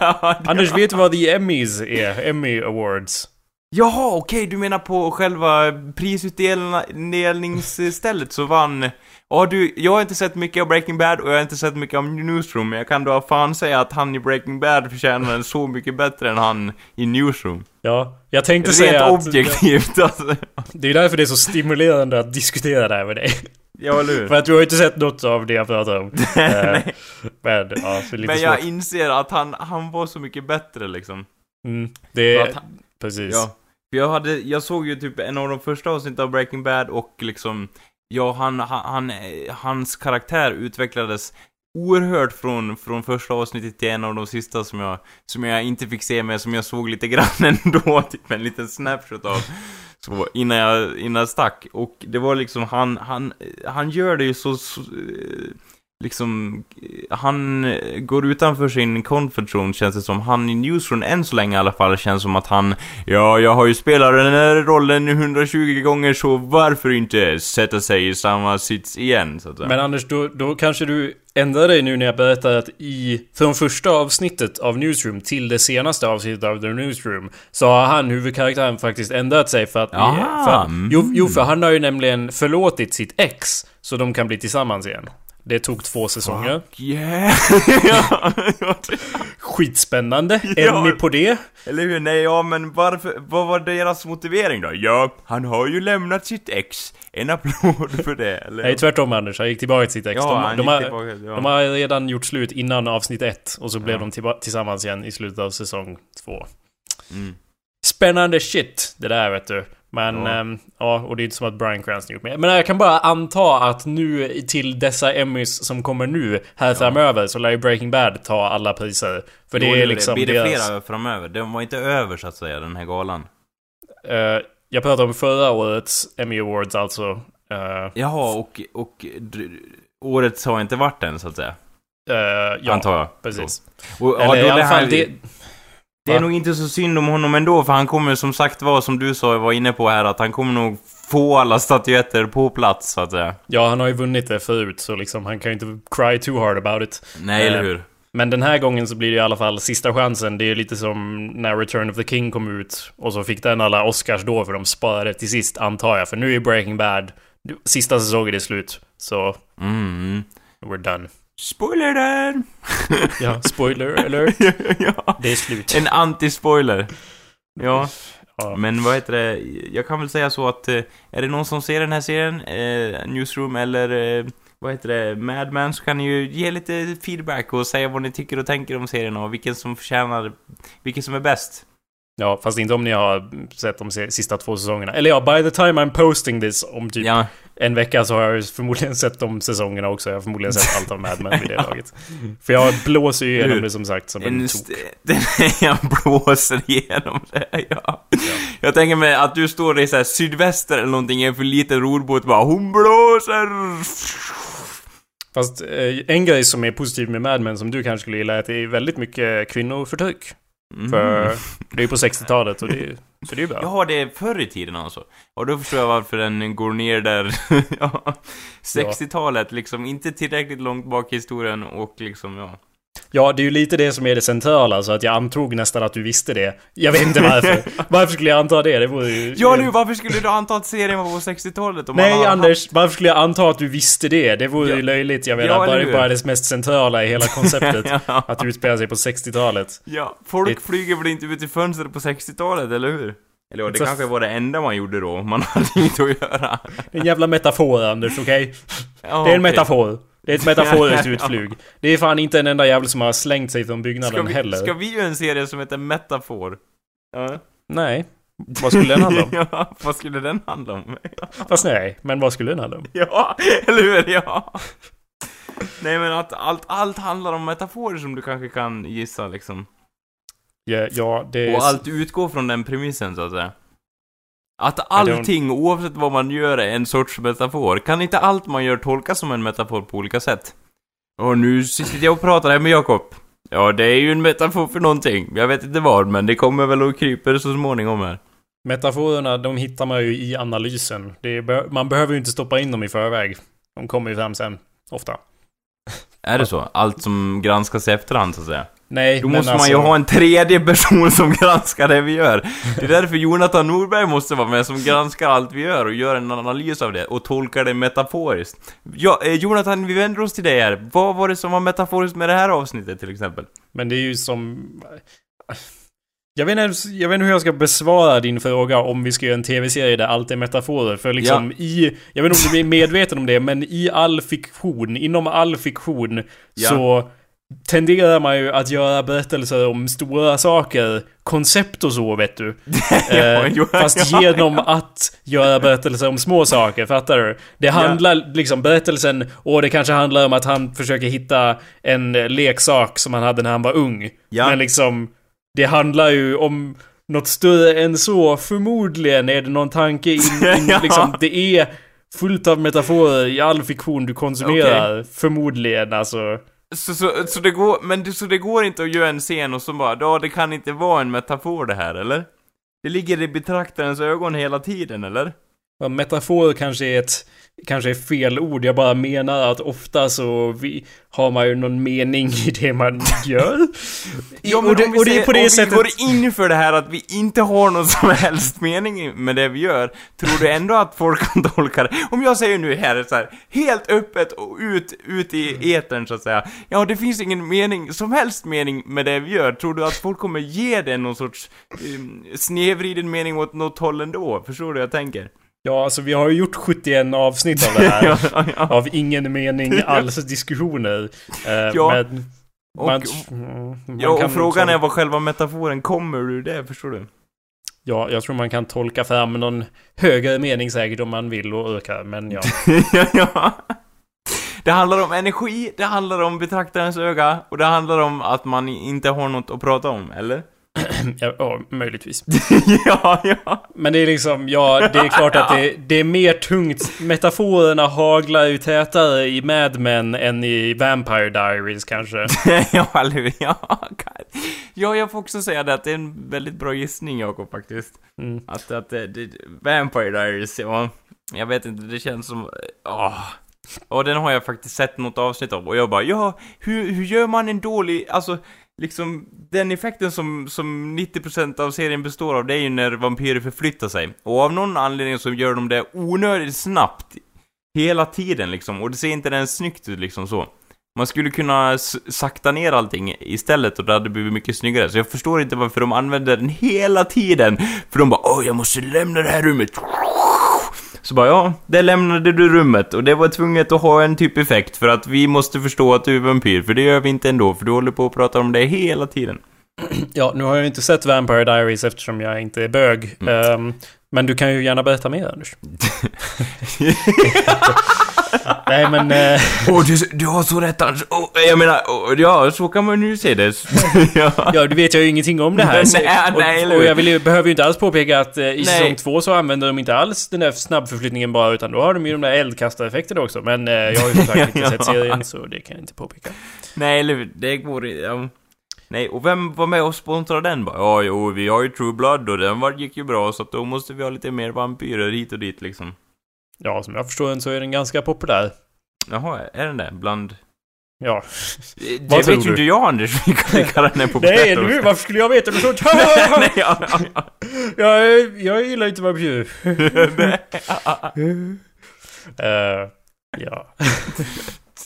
ja, Anders, vet du vad the Emmys är? Emmy Awards. Jaha, okej, du menar på själva prisutdelningsstället så vann... Ja du, jag har inte sett mycket av Breaking Bad och jag har inte sett mycket av Newsroom, men jag kan då fan säga att han i Breaking Bad förtjänar den så mycket bättre än han i Newsroom. Ja, jag tänkte Rent säga att... objektivt (laughs) alltså. Det är därför det är så stimulerande att diskutera det här med dig. Ja, eller hur? (laughs) För att du har ju inte sett något av det jag pratar om. (laughs) Eh, Nej. Men, ja, så lite Men jag svårt. inser att han, han var så mycket bättre liksom. Mm, det är... han- Precis. Ja. Jag hade, jag såg ju typ en av de första avsnitten av Breaking Bad och liksom, ja han, han, han hans karaktär utvecklades oerhört från, från första avsnittet till en av de sista som jag, som jag inte fick se men som jag såg lite (laughs) grann ändå, typ en liten snapshot av. Så innan jag, innan jag stack. Och det var liksom, han, han, han gör det ju så, så eh, liksom, han går utanför sin comfort zone känns det som. Han i Newsroom, än så länge i alla fall, känns som att han, ja, jag har ju spelat den här rollen 120 gånger så varför inte sätta sig i samma sits igen, så att säga. Men Anders, då, då kanske du ändrar dig nu när jag berättar att i... Från första avsnittet av Newsroom till det senaste avsnittet av The Newsroom Så har han, huvudkaraktären, faktiskt ändrat sig för att... Aha, för, mm. jo, jo, för han har ju nämligen förlåtit sitt ex Så de kan bli tillsammans igen. Det tog två säsonger. Yeah! ja, (laughs) ja, Skitspännande. Ja. Emmy på det. eller hur? Nej, ja, men varför, vad var deras motivering då? Ja, han har ju lämnat sitt ex. En applåd för det, eller? Nej, tvärtom Anders. Han gick tillbaka till sitt ex. Ja, de, han de, gick har, tillbaka, ja. de har redan gjort slut innan avsnitt ett. Och så blev Ja. de tillsammans igen i slutet av säsong två. Mm. Spännande shit, det där vet du. Men, Ja. ja, ähm, ja och det är inte som att Brian Cranston gjort mer. Men jag kan bara anta att nu till dessa Emmys som kommer nu, här framöver, så lär ju Breaking Bad ta alla priser. För det Jo, är liksom Blir det deras... flera framöver? Den var inte över, så att säga, den här galan. Eh, jag pratar om förra årets Emmy Awards alltså. Uh, Jaha, och, och årets har inte varit än, så att säga. ja, Antar jag. precis. Och, ja, Eller i alla fall, det... Det är Va? nog inte så synd om honom ändå, för han kommer som sagt vara, som du sa, var inne på här, att han kommer nog få alla statyetter på plats, så att säga. Ja, han har ju vunnit det förut, så liksom han kan ju inte cry too hard about it. Nej, eller Eh, hur? Men den här gången så blir det i alla fall sista chansen. Det är lite som när Return of the King kom ut. Och så fick den alla Oscars då, för de sparade till sist, antar jag. För nu är Breaking Bad, sista säsongen är slut. Så, Mm. we're done. Spoiler där! (laughs) Ja, spoiler alert. (laughs) ja. Det är slut. En anti-spoiler. Ja, Ja. men vad heter det? Jag kan väl säga så att eh, är det någon som ser den här serien, eh, Newsroom eller eh, vad heter det, Mad Men, så kan ni ju ge lite feedback och säga vad ni tycker och tänker om serien och vilken som förtjänar, vilken som är bäst. Ja, fast inte om ni har sett de sista två säsongerna. Eller ja, by the time I'm posting this, om typ Ja, en vecka så har jag förmodligen sett de säsongerna också. Jag har förmodligen sett allt av Mad Men vid det laget. För jag blåser ju igenom det som sagt som en tok. (laughs) jag blåser igenom det, ja. Jag tänker mig att du står i så här sydväster eller någonting i en för liten rodbåt och bara Hon blåser! Fast eh, en grej som är positiv med Mad Men som du kanske skulle gilla är att det är väldigt mycket kvinnoförtryck. Mm. För det är på 60-talet och det, så det är bra. (laughs) Jaha, det är förr i tiden alltså. Och då förstår jag varför den går ner där. (laughs) ja. 60-talet, liksom inte tillräckligt långt bak i historien och liksom, ja. Ja, det är ju lite det som är det centrala, så att jag antog nästan att du visste det. Jag vet inte varför. (laughs) varför skulle jag anta det? Det vore ju... Ja nu, varför skulle du anta att serien var på 60-talet? om man Nej har Anders, varför skulle jag anta att du visste det? Det vore Ja. ju löjligt. Jag Ja, menar, eller bara, hur? bara det mest centrala i hela (laughs) konceptet. ja. Att utspela sig på 60-talet. ja, folk Det- flyger väl inte ut i fönstret på 60-talet, eller hur? Eller ja, det Så- kanske var det enda man gjorde då, man hade (laughs) inget att göra. Det är en jävla metafor Anders, okej? Ja, Det är en okej. metafor. Det är ett metaforiskt (laughs) Ja. utflyg. Det är fan inte en enda jävel som har slängt sig från byggnaden Ska vi, heller. ska vi göra en serie som heter Metafor? Ja. Nej. Vad skulle den handla om? (laughs) ja, vad skulle den handla om? Fast nej, men vad skulle den handla om? Ja, eller hur? Ja. Nej men att allt, allt handlar om metaforer som du kanske kan gissa liksom. Ja, ja det är... Och allt utgår från den premissen så att säga. Att allting, oavsett vad man gör, är en sorts metafor. Kan inte allt man gör tolkas som en metafor på olika sätt? Och nu sitter jag och pratar här med Jakob. Ja, det är ju en metafor för någonting. Jag vet inte vad, men det kommer väl och kryper så småningom här. Metaforerna, de hittar man ju i analysen. Är, man behöver ju inte stoppa in dem i förväg. De kommer ju fram sen, ofta. Är det så? Allt som granskas i efterhand så att säga? Nej, Då måste alltså, man ju ha en tredje person som granskar det vi gör. Det är därför Jonathan Norberg måste vara med, som granskar allt vi gör och gör en analys av det och tolkar det metaforiskt. Ja, eh, Jonathan, vi vänder oss till dig här. Vad var det som var metaforiskt med det här avsnittet till exempel? Men det är ju som... Jag vet, inte, jag vet inte hur jag ska besvara din fråga om vi ska göra en tv-serie där allt är metaforer. För liksom i... Jag vet inte om du är medveten om det, men i all fiktion, inom all fiktion, Ja. så tenderar man ju att göra berättelser om stora saker, koncept och så, vet du. (laughs) Eh, fast genom att göra berättelser om små saker, fattar du? Det handlar liksom, berättelsen, och det kanske handlar om att han försöker hitta en leksak som han hade när han var ung. Ja. Men liksom, det handlar ju om något större än så. Förmodligen är det någon tanke in, (laughs) in liksom, det är fullt av metaforer i all fiktion du konsumerar. Förmodligen, alltså. Så, så, så, det går, men det, så det går inte att göra en scen och så bara, ja det kan inte vara en metafor det här, eller? Det ligger i betraktarens ögon hela tiden, eller? Ja, metafor kanske är ett kanske är fel ord. Jag bara menar att ofta så vi, har man ju någon mening i det man gör. Ja, och det, om vi och det är på det om sättet... vi går in för det här att vi inte har någon som helst mening med det vi gör, tror du ändå att folk kan tolka det? Om jag säger nu här så här, helt öppet och ut, ut i etern så att säga, ja det finns ingen mening, som helst mening med det vi gör, tror du att folk kommer ge det någon sorts um, snedvriden mening åt något håll ändå? Förstår du vad jag tänker? Ja, alltså vi har ju gjort 71 avsnitt av det här. (laughs) ja, ja, ja. Av ingen mening (laughs) alls diskussioner. Eh, Ja, Men och- man, mm, man Ja, och frågan också- är vad själva metaforen kommer ur det, förstår du? Ja, jag tror man kan tolka fram någon högre mening säkert om man vill och orkar, men ja. (laughs) ja, ja. Det handlar om energi, det handlar om betraktarens öga och det handlar om att man inte har något att prata om, eller? (clears throat) ja, ja möjligtvis. (laughs) ja, ja. Men det är liksom, ja, det är klart att det, det är mer tungt. Metaforerna haglar ju tätare i Mad Men än i Vampire Diaries kanske. (laughs) ja, eller? Ja, God. ja, jag får också säga det att det är en väldigt bra gissning, Jakob, faktiskt. Mm. Att, att det, det, Vampire Diaries, ja. Jag vet inte, det känns som... Åh. Och den har jag faktiskt sett något avsnitt av och jag bara ja, hur, hur gör man en dålig, alltså liksom den effekten som, som 90% av serien består av det är ju när vampyrer förflyttar sig. Och av någon anledning så gör de det onödigt snabbt. Hela tiden liksom, och det ser inte ens snyggt ut liksom så. Man skulle kunna sakta ner allting istället och det hade blivit mycket snyggare. Så jag förstår inte varför de använder den hela tiden. För de bara åh, jag måste lämna det här rummet. Så bara, ja, där lämnade du rummet och det var tvunget att ha en typ effekt för att vi måste förstå att du är vampyr, för det gör vi inte ändå, för du håller på att prata om det hela tiden. (clears throat) Ja, nu har jag ju inte sett Vampire Diaries eftersom jag inte är bög. Mm. Ehm, men du kan ju gärna berätta mer, Anders. (laughs) Nej, men... eh, (laughs) Åh, du, du har så rätt Anders. Åh, jag menar, åh, ja, så kan man ju se det. (laughs) ja. Ja, du vet jag ju ingenting om det här. Nej, så- nej, och, nej, och jag vill ju, behöver ju inte alls påpeka att eh, i Nej. säsong två så använder de inte alls den där snabbförflyttningen bara, utan då har de ju de där eldkastareffekterna också. Men eh, jag har ju som sagt inte sett serien, så det kan jag inte påpeka. Nej, eller det går ja. Nej, och vem var med och sponsrade den bara? Ja, jo, vi har ju True Blood och den var, gick ju bra, så att då måste vi ha lite mer vampyrer hit och dit liksom. Ja, som jag förstår den så är den ganska populär. Jaha, är den det? Bland... Ja. Det (laughs) Vad vet ju du? inte jag Anders, vilka vilka den är populär Nej, du, varför skulle jag veta något (laughs) sånt? Nej, ja, ja, ja. (laughs) jag, jag gillar inte vampyr. Eh, ja.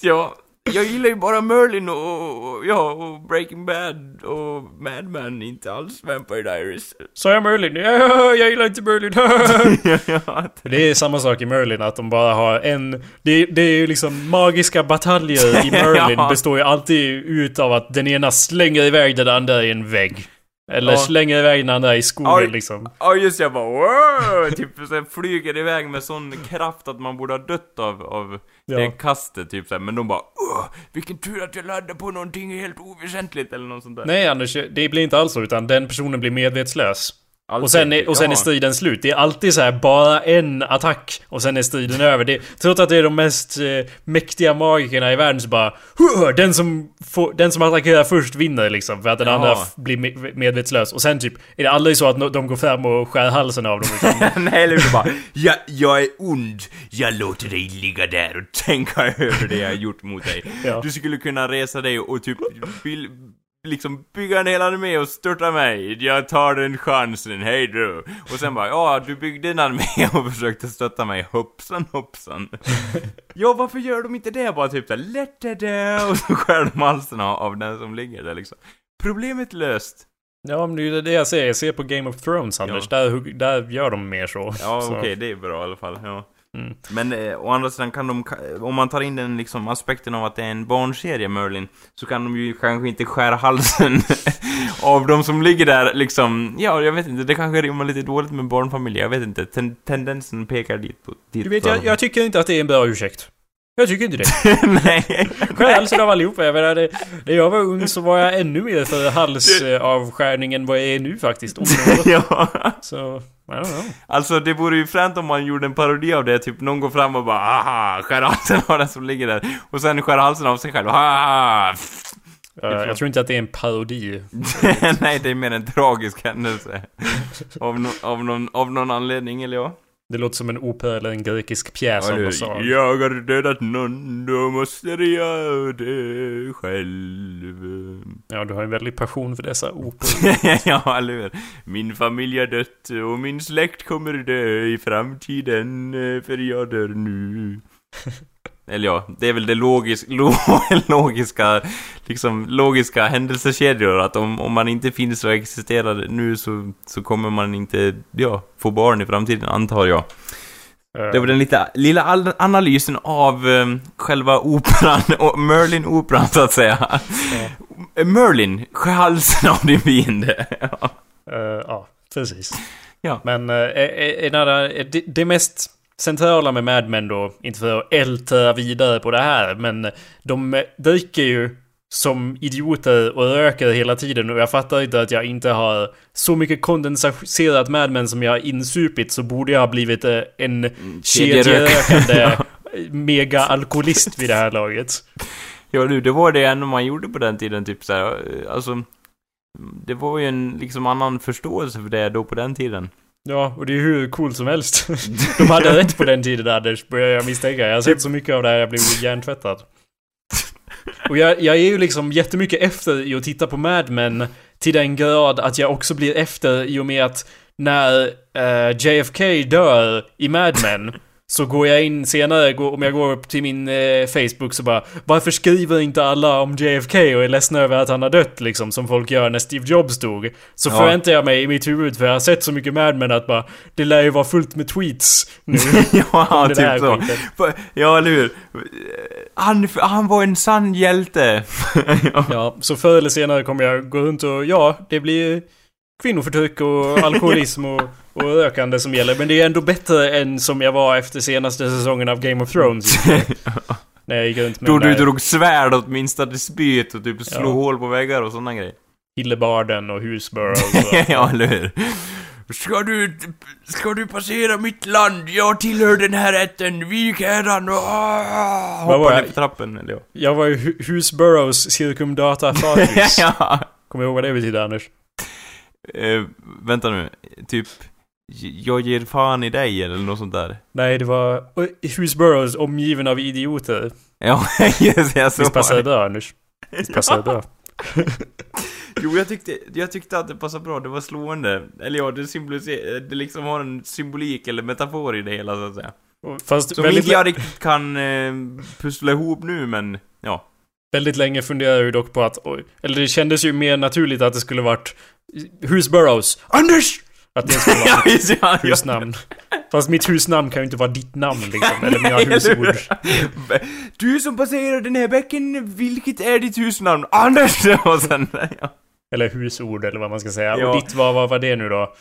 ja, jag gillar ju bara Merlin och, och, ja, och Breaking Bad och Mad Men, inte alls Vampire Diaries. Sa jag Merlin? Ja, jag gillar inte Merlin. (laughs) (laughs) Det är samma sak i Merlin, att de bara har en... Det, det är ju liksom magiska bataljer i (laughs) Merlin Ja. består ju alltid ut av att den ena slänger iväg den andra i en vägg. Eller Ja. slänger iväg den andra i skogen Oj. liksom. Ja just jag bara wow! (laughs) Typ så flyger iväg med sån kraft att man borde ha dött av, av Ja. det kastet typ så här. Men de bara Åh, vilken tur att jag laddade på någonting helt oväsentligt eller något sånt där. Nej Anders, det blir inte alls så, utan den personen blir medvetslös. Alltid. Och sen, är, och sen är Ja. striden slut. Det är alltid så här bara en attack och sen är striden över. Det, trots att det är de mest eh, mäktiga magikerna i världen så bara "Huh, den som, får, den som attackerar först vinner liksom. För att den Ja. andra blir me- medvetslös. Och sen typ är det aldrig så att de går fram och skär halsen av dem. Utan, (laughs) Nej, eller hur? Bara, ja, jag är ond. Jag låter dig ligga där och tänka (laughs) över det jag har gjort mot dig. Ja. Du skulle kunna resa dig och typ liksom bygga en hel armé och störta mig. Jag tar den chansen, hej då. Och sen bara, ja, du byggde en armé (laughs) och försökte stötta mig. Hoppsan hoppsan. (laughs) ja, varför gör de inte det? Bara typ såhär, let det där. (laughs) Och så skär de halsen av, den som ligger där liksom. Problemet löst. ja men det är det jag säger. Jag ser på Game of Thrones Anders. Där, hugg- där gör de mer så. Ja, okej, det är bra i alla fall. Ja. Mm. Men eh, å andra sidan kan de, om man tar in den liksom aspekten av att det är en barnserie, Merlin, så kan de ju kanske inte skära halsen (laughs) av de som ligger där liksom, ja, jag vet inte, det kanske rimmar lite dåligt med barnfamiljer, jag vet inte, Ten tendensen pekar dit på, dit Du vet, jag, jag tycker inte att det är en bra ursäkt. Jag tycker inte det. (laughs) Nej. Skär halsen av allihopa. Jag menar, det, när jag var ung så var jag ännu mer för halsavskärning än vad jag är nu faktiskt. (laughs) Ja. Så, I don't know. Alltså det vore ju fränt om man gjorde en parodi av det, typ någon går fram och bara aha, skär halsen av den som ligger där. Och sen skär halsen av sig själv, aha! Uh, jag tror inte att det är en parodi. (laughs) Nej, det är mer en tragisk händelse. Av, no av, någon, av någon anledning, eller ja. Det låter som en opera eller en grekisk pjäs av slag. jag har dödat någon, då måste jag göra det själv. Ja, du har en väldig passion för dessa operor. (laughs) ja, eller hur? Min familj har dött och min släkt kommer dö i framtiden, eh, för jag dör nu. Eller ja, det är väl det logis (laughs) lo logiska, liksom logiska händelsekedjor att om, om man inte finns och existerar nu så, så kommer man inte, ja, få barn i framtiden antar jag. Det var den lite, lilla all- analysen av eh, själva operan, (laughs) och Merlin-operan så att säga. Merlin, skär halsen av din fiende. Ja. Eh, ja, precis. Ja. Men uh, en annan, det, det mest centrala med Mad Men då, inte för att älta vidare på det här, men de dricker ju som idioter och röker hela tiden och jag fattar inte att jag inte har så mycket kondenserat Mad Men som jag har insupit så borde jag ha blivit eh, en kedjerökande (laughs) mega-alkoholist vid det här laget. Ja du, det var det ändå man gjorde på den tiden, typ såhär, alltså... Det var ju en liksom annan förståelse för det då på den tiden. Ja, och det är hur coolt som helst. (laughs) De hade rätt på den tiden Anders, börjar jag misstänka. Jag har sett så mycket av det här, jag blev hjärntvättad. Och jag, jag är ju liksom jättemycket efter i att titta på Mad Men till den grad att jag också blir efter i och med att när eh, JFK dör i Mad Men så går jag in senare, om jag går upp till min eh, Facebook så bara Varför skriver inte alla om JFK och är ledsna över att han har dött liksom som folk gör när Steve Jobs dog? Så Ja. förväntar jag mig i mitt huvud, för jag har sett så mycket Mad Men att bara Det lär ju vara fullt med tweets nu. (laughs) ja, typ så. skiten. Ja, eller hur? Han, han var en sann hjälte. ja. (laughs) Ja, så förr eller senare kommer jag gå runt och ja, det blir kvinnoförtryck och alkoholism och, och rökande som gäller. Men det är ändå bättre än som jag var efter senaste säsongen av Game of Thrones. (laughs) När jag gick runt med Då du drog svärd åt minsta dispyt och typ slog Ja. hål på väggar och sådana grejer. Hillebarden och Husborough och (laughs) ja, eller hur? Ska du, ska du passera mitt land? Jag tillhör den här rätten, vik hädan och ah, Vad var hoppa det? ner för trappen, eller ja. Jag var ju Hu- Husboroughs circumdata fatis. (laughs) ja. Kommer du ihåg vad det betyder Anders? Eh, vänta nu, typ... Jag ger fan i dig eller något sånt där. Nej, det var Husboroughs omgiven av idioter. Ja, (laughs) just jag så Visst passar det var bra Anders? Visst passar det bra? (laughs) Jo, jag tyckte, jag tyckte att det passade bra, det var slående. Eller ja, det det liksom har en symbolik eller metafor i det hela så att säga. Fast Som väldigt, inte jag riktigt kan eh, pussla ihop nu, men ja. väldigt länge funderade jag ju dock på att, oj, eller det kändes ju mer naturligt att det skulle varit Husboroughs Anders! Att det skulle vara det, ja, husnamn. Fast mitt husnamn kan ju inte vara ditt namn liksom, eller mina (laughs) husord. Du som passerar den här bäcken, vilket är ditt husnamn? Anders! (laughs) Och sen, ja. Eller husord eller vad man ska säga. Ja. Och ditt, vad, vad var det nu då?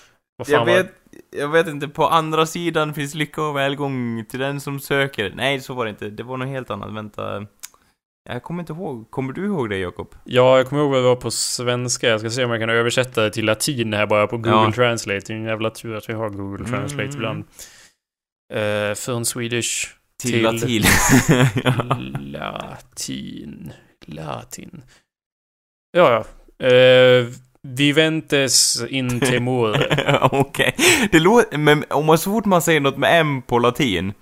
Jag var- vet, jag vet inte, på andra sidan finns lycka och välgång till den som söker. Nej, så var det inte. Det var något helt annat. Vänta. Jag kommer inte ihåg. Kommer du ihåg det, Jakob? Ja, jag kommer ihåg vad det var på svenska. Jag ska se om jag kan översätta det till latin här bara på Google Ja. Translate. Det är en jävla tur att vi har Google Translate Mm. ibland. Uh, från Swedish Till, Till- latin. (laughs) latin. Latin. Ja, ja. Uh, Viventes in (laughs) temore. Okej. Det låter, men om man så fort man säger något med M på latin,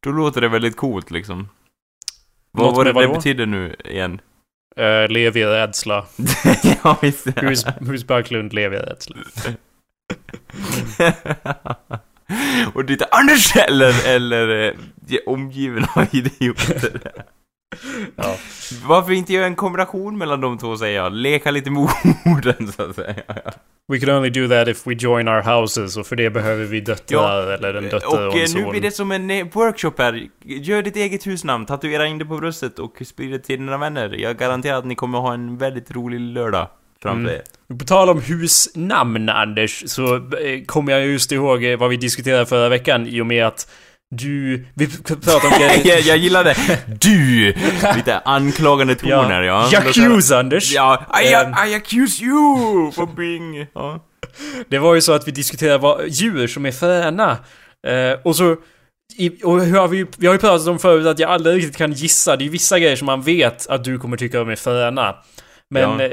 då låter det väldigt coolt liksom. Vad var det det betyder nu igen? Uh, lev i rädsla. (laughs) ja, visst. Hus, Hus Backlund, lev i rädsla. (laughs) Och ditt Anders eller, eller eh, omgiven av idioter. (laughs) Ja. Varför inte göra en kombination mellan de två säger jag? Leka lite med orden så att säga. We can only do that if we join our houses och för det behöver vi döttrar Ja, eller en dotter och och, eh, en nu blir det som en eh, workshop här. Gör ditt eget husnamn, tatuera in det på bröstet och sprid det till dina vänner. Jag garanterar att ni kommer ha en väldigt rolig lördag framför Mm. er. På tal om husnamn Anders, så eh, kommer jag just ihåg vad vi diskuterade förra veckan i och med att du... Vi pratade om grejer... (laughs) jag, jag gillar det. Du! Lite (laughs) anklagande toner, ja. Jag accuse Anders! Ja, I, Ehm. I accuse you for being... Ja. Det var ju så att vi diskuterade vad, djur som är fräna. Eh, och så... I, och hur har vi, vi har ju pratat om förut att jag aldrig riktigt kan gissa. Det är vissa grejer som man vet att du kommer tycka om är fräna. Men... Ja.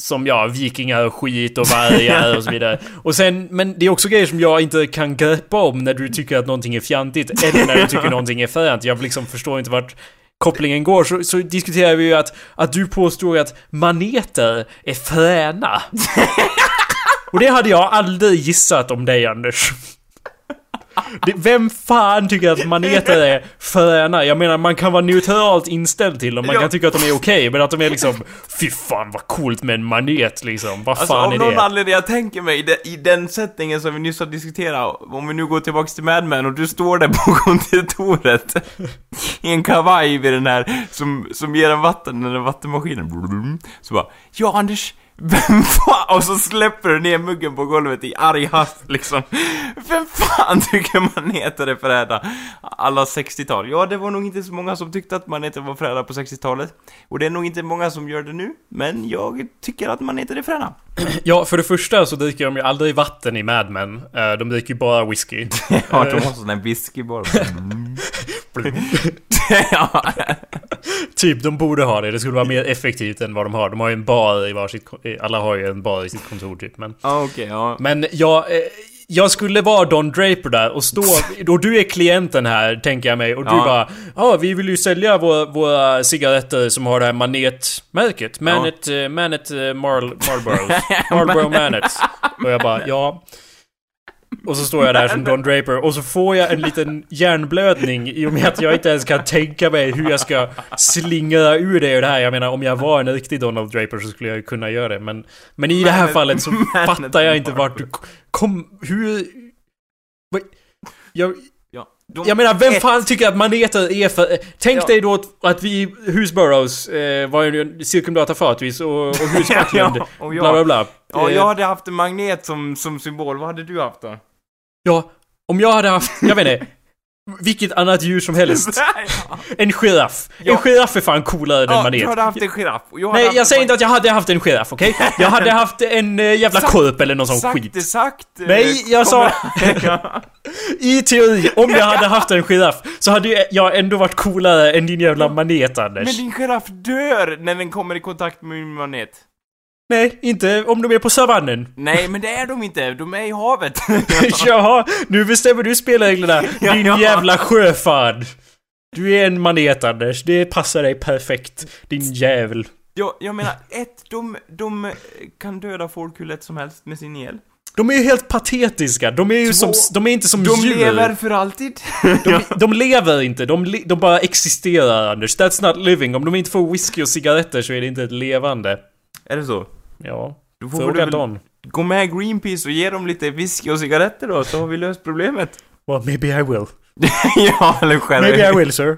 Som ja, vikingar och skit och vargar och så vidare. Och sen, men det är också grejer som jag inte kan greppa om när du tycker att någonting är fjantigt. Eller när du tycker (laughs) någonting är fränt. Jag liksom förstår inte vart kopplingen går. Så, så diskuterar vi ju att, att du påstår att maneter är fräna. (laughs) Och det hade jag aldrig gissat om dig Anders. Det, vem fan tycker att maneter är fräna? Jag menar man kan vara neutralt inställd till dem, man Ja. kan tycka att de är okej, men att de är liksom Fy fan vad coolt med en manet liksom, vad Alltså fan av är någon det? anledning, jag tänker mig, i, de, i den settingen som vi nyss har diskuterat, om vi nu går tillbaks till Mad Men och du står där (laughs) på kontoret i en kavaj vid den här som, som ger en vatten, den där vattenmaskinen. Så bara, ja Anders, vem fan? Och så släpper du ner muggen på golvet i arg hast liksom. Vem fan (laughs) tycker maneter är fräna? Alla 60-tal. Ja, det var nog inte så många som tyckte att maneter var fräna på 60-talet. Och det är nog inte många som gör det nu. Men jag tycker att maneter är fräna. Ja, för det första så dricker de ju aldrig vatten i Mad Men. Eh, De dricker ju bara whisky. (laughs) Ja, de har sån där whisky bara. (laughs) ja. Typ, de borde ha det. Det skulle vara mer effektivt än vad de har. De har ju en bar i varsitt... ko- Alla har ju en bar i sitt kontor typ, men... Ja, okej, ja. Men jag, eh, jag skulle vara Don Draper där och stå... (laughs) Och du är klienten här, tänker jag mig. Och du Ja. bara... Ja, vi vill ju sälja våra, våra cigaretter som har det här manetmärket. Manet... Ja. Manet... Uh, Marl, (laughs) Marlboro. Marlboro Manet. Och jag bara, ja... Och så står jag där som Don Draper och så får jag en liten hjärnblödning i och med att jag inte ens kan tänka mig hur jag ska slingra ur det ur det här. Jag menar om jag var en riktig Donald Draper så skulle jag kunna göra det men... Men i det här fallet så fattar jag inte vart du kom... Hur... Jag, Ja. De, jag menar, vem ett- fan tycker att maneter är för... Tänk Ja. dig då att, vi, Husboroughs, eh, var ju en cirkumdata fatis och, och (laughs) Husbackland, Ja, och jag- bla bla bla. Ja, Eh, jag hade haft en magnet som, som symbol. Vad hade du haft då? ja, om jag hade haft, jag vet inte, vilket annat djur som helst. (laughs) En giraff. Ja. En giraff är fan coolare än en Ja, manet. du hade haft en giraff. Jag Nej, haft jag en säger inte att jag hade haft en giraff, okej? (laughs) Jag hade haft en eh, jävla Sagt- korp eller någon sån Sakte, skit. sakte. Nej, jag sa- Ja. (laughs) I teori, om jag hade haft en giraff så hade jag ändå varit coolare än din jävla manet, Anders. Men din giraff dör när den kommer i kontakt med min manet. Nej, inte om de är på savannen. Nej, men det är de inte. De är i havet. (laughs) Jaha, nu bestämmer du spelreglerna. (laughs) Ja, Din ja. jävla sjöfan. Du är en manet, Anders. Det passar dig perfekt. Din jävel. jag, jag menar, ett, de, de kan döda folk hur lätt som helst med sin el. De är ju helt patetiska. De är ju Två. som... De är inte som De djur. lever för alltid. De, (laughs) de lever inte. De, le, de bara existerar, Anders. That's not living. Om de inte får whisky och cigaretter så är det inte ett levande. är det så? Ja. Då får Fråga du väl Don. gå med Greenpeace och ge dem lite whisky och cigaretter då, så har vi löst problemet. (laughs) Well, maybe I will. (laughs) ja, eller själv. Maybe I will, sir.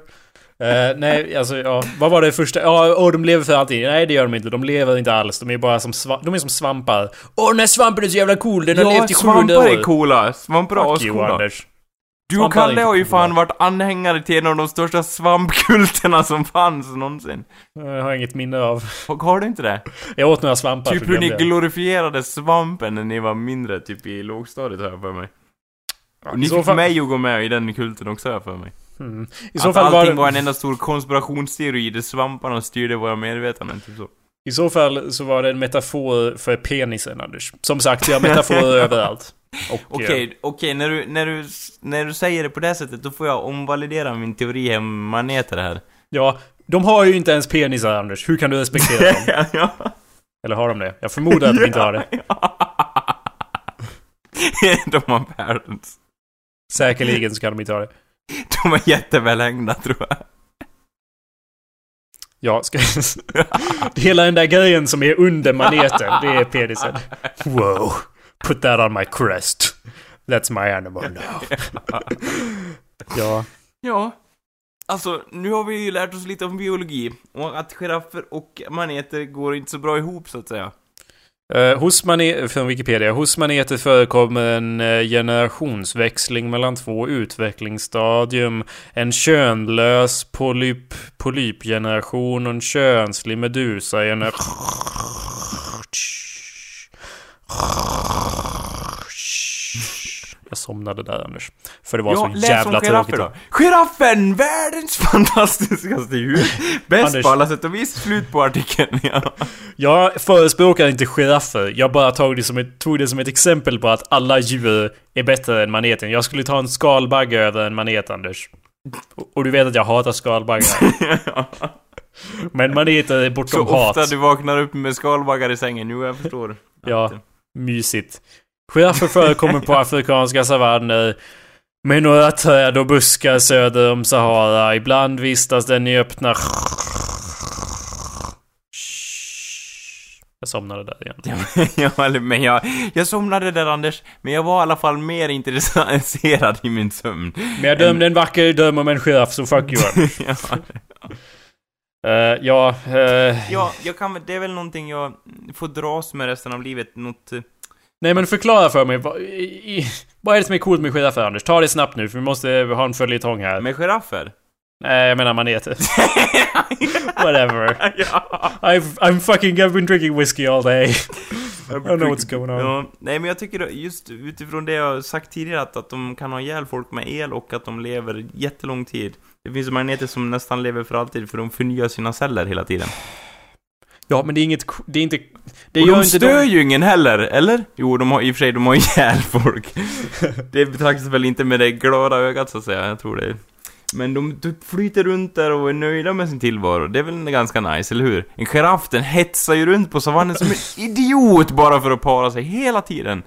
Eh, nej, alltså ja, vad var det första? Ja, åh, de lever för alltid. Nej, det gör de inte. De lever inte alls. De är bara som, sva- de är som svampar. Åh, den här svampen är så jävla cool. Den har Ja, levt i 700 svampar år. är coola. Svampar är ascoola. Anders. Du och Kalle har ju fan varit anhängare till en av de största svampkulterna som fanns någonsin. Jag har inget minne av. Och har du inte det? Jag åt några svampar Typ hur ni glorifierade svampen när ni var mindre, typ i lågstadiet har jag för mig. Och ni fick fall- mig att gå med i den kulten också har jag för mig. Mm. I så att fall allting var var en enda stor konspirationsteori där svamparna styrde våra medvetanden, typ så. I så fall så var det en metafor för penisen, Anders. Som sagt, jag har metaforer (laughs) överallt. Okej, eh, okej, när, du, när, du, när du säger det på det sättet, då får jag omvalidera min teori om maneter här. Ja, de har ju inte ens penisar, Anders. Hur kan du respektera dem? (laughs) ja. Eller har de det? Jag förmodar att de inte har det. (laughs) de har världens. Säkerligen så kan de inte ha det. De är jättevälhängda, tror jag. Ja, ska... (laughs) Hela den där grejen som är under maneten, det är penisen. Wow. Put that on my crest. That's my animal now. (laughs) ja. Ja. Alltså, nu har vi ju lärt oss lite om biologi. Och att giraffer och maneter går inte så bra ihop, så att säga. Uh, hos maneter, från Wikipedia. Hos maneter förekommer en eh, generationsväxling mellan två utvecklingsstadium. En könlös polyp, polypgeneration och en könslig medusa Jag somnade där Anders. För det var Ja, så jävla om giraffer tråkigt. då. Giraffen! Världens (laughs) fantastiskaste djur! Bäst Anders. på alla sätt och vis. Slut på artikeln, ja. Jag förespråkar inte giraffer. Jag bara tog det, som ett, tog det som ett exempel på att alla djur är bättre än maneten. Jag skulle ta en skalbagge över en manet, Anders. Och, och du vet att jag hatar skalbaggar. (laughs) Men maneter är Så bortom ofta hat. du vaknar upp med skalbaggar i sängen. Jo, jag förstår. Ja. Mysigt. Giraffer förekommer på (laughs) afrikanska savanner. Med några träd och buskar söder om Sahara. Ibland vistas den i öppna... Jag somnade där igen. ja, eller- men (laughs) jag, jag somnade där Anders, men jag var i alla fall mer intresserad i min sömn. Men jag dömde en vacker döm om en giraff, så fuck you. (laughs) ja, Uh, ja, eh, ja, jag kan det är väl någonting jag får dras med resten av livet, något... eh, nej men förklara för mig. Vad, i, i, vad är det som är coolt med giraffer, Anders? Ta det snabbt nu, för vi måste ha en följetong här. Med giraffer? Nej, jag menar maneter. (laughs) Whatever. ja. I've, I'm fucking, I've been drinking whiskey all day. I don't know what's going on. Ja, nej men jag tycker just utifrån det jag sagt tidigare att, att de kan ha ihjäl folk med el och att de lever jättelång tid. Det finns magneter som nästan lever för alltid för de förnyar sina celler hela tiden. Ja, men det är inget... Det är inte... Det och gör de inte stör ju ingen heller, eller? Jo, de har i och för sig, de har (laughs) ihjäl folk. (laughs) det betraktas väl inte med det glada ögat så att säga, jag tror det. Men de de flyter runt där och är nöjda med sin tillvaro. Det är väl ganska nice, eller hur? En giraff, den hetsar ju runt på savannen som en (laughs) idiot bara för att para sig hela tiden.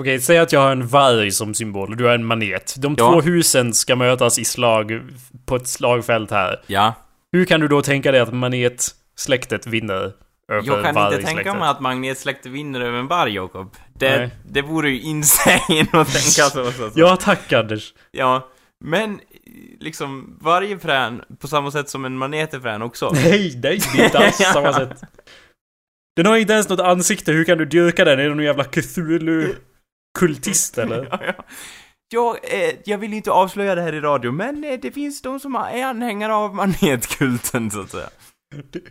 Okej, säg att jag har en varg som symbol och du har en manet. De Ja. två husen ska mötas i slag på ett slagfält här. Ja. Hur kan du då tänka dig att manetsläktet vinner över Jag kan inte tänka mig att magnetsläktet vinner över en varg, Jakob. Det, Nej. det vore ju insane att tänka så. så, så. Ja, tack Anders. Ja, men liksom varje frän, på samma sätt som en manet är frän också. (laughs) Nej, nej, det är inte alls (laughs) samma sätt. Den har inte ens något ansikte, hur kan du dyrka den? Är du någon jävla Cthulhu-kultist (laughs) eller? ja, ja. Jag, eh, jag vill inte avslöja det här i radio, men eh, det finns de som är anhängare av manetkulten, så att säga.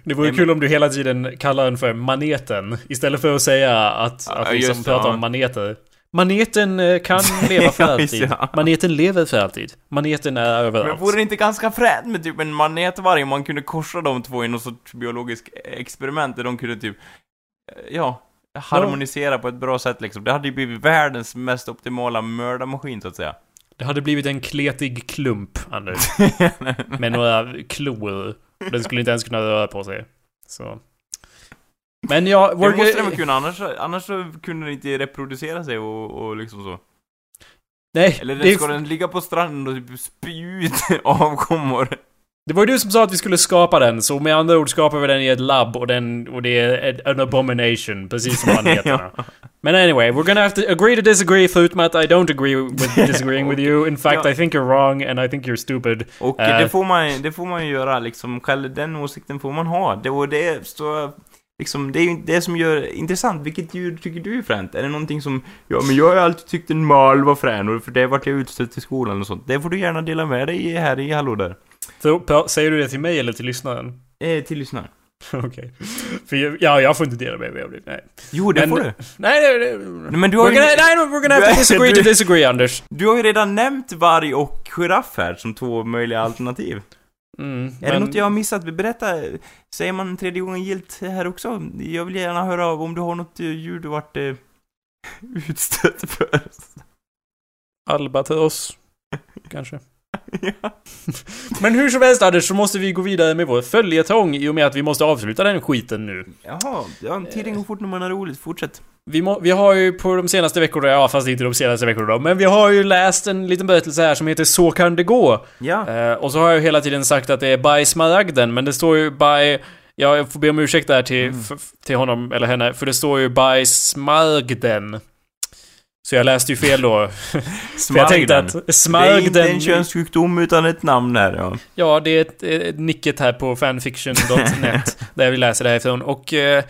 Det vore Nej, kul om du hela tiden kallar den för maneten istället för att säga att, Ja, att liksom prata ja. om maneter. Maneten eh, kan (laughs) leva för alltid. Maneten lever för alltid. Maneten är Men överallt. vore det inte ganska fränt med typ en manetvarg om man kunde korsa de två i något sorts biologiskt experiment där de kunde typ, eh, ja, harmonisera på ett bra sätt liksom. Det hade ju blivit världens mest optimala mördarmaskin så att säga. Det hade blivit en kletig klump, Anders. (laughs) med några klor. Den skulle inte ens kunna röra på sig. Så. Men ja, Det vår måste den kunna, annars, annars kunde den inte reproducera sig och, och liksom så. Nej, Eller det, ska den ligga på stranden och typ spy ut (laughs) avkommor? Det var ju du som sa att vi skulle skapa den, så med andra ord skapar vi den i ett labb och, den, och det är an abomination, precis som (laughs) maneterna. Men anyway, we're gonna have to agree to disagree förutom att I don't agree with (laughs) disagreeing with you. In fact, Ja. I think you're wrong and I think you're stupid. Och Eh. det, får man, det får man ju göra liksom, själv den åsikten får man ha. Det, och det står, liksom, det är ju det som gör intressant. Vilket djur tycker du är fränt? Är det någonting som, ja men jag har alltid tyckt en mal var frän och för det vart jag utstött i skolan och sånt. Det får du gärna dela med dig här i Hallå där. Så, säger du det till mig eller till lyssnaren? Eh, till lyssnaren. (laughs) Okej. För jag- ja, jag får inte dela med mig av det. Nej. Jo, det Men- får du. Nej, nej, nej. Nej, men du har We're ju, gonna, nej, no, we're gonna have to (laughs) disagree to disagree, Anders. du har ju redan nämnt varg och giraff här som två möjliga alternativ. Mm, Är det men- något jag har missat? Berätta, säger man tredje gången gilt här också? Jag vill gärna höra av om du har något eh, djur du varit eh, (laughs) utstött för. Albatross. Kanske. Ja. Men hur som helst Anders, så måste vi gå vidare med vår följetong i och med att vi måste avsluta den skiten nu. Jaha, ja, tiden går fort när man har roligt. Fortsätt. Vi, må, vi har ju på de senaste veckorna, ja fast inte de senaste veckorna då, men vi har ju läst en liten berättelse här som heter Så kan det gå. Ja. Eh, och så har jag ju hela tiden sagt att det är by Smaragden, men det står ju by... Ja, jag får be om ursäkt där till, Mm. till honom eller henne, för det står ju by Smaragden. Så jag läste ju fel då. (laughs) För jag tänkte att Det är inte en könssjukdom utan ett namn här, ja. Ja, det är ett, ett nicket här på fanfiction.net (laughs) där vi läser det här ifrån. Och eh,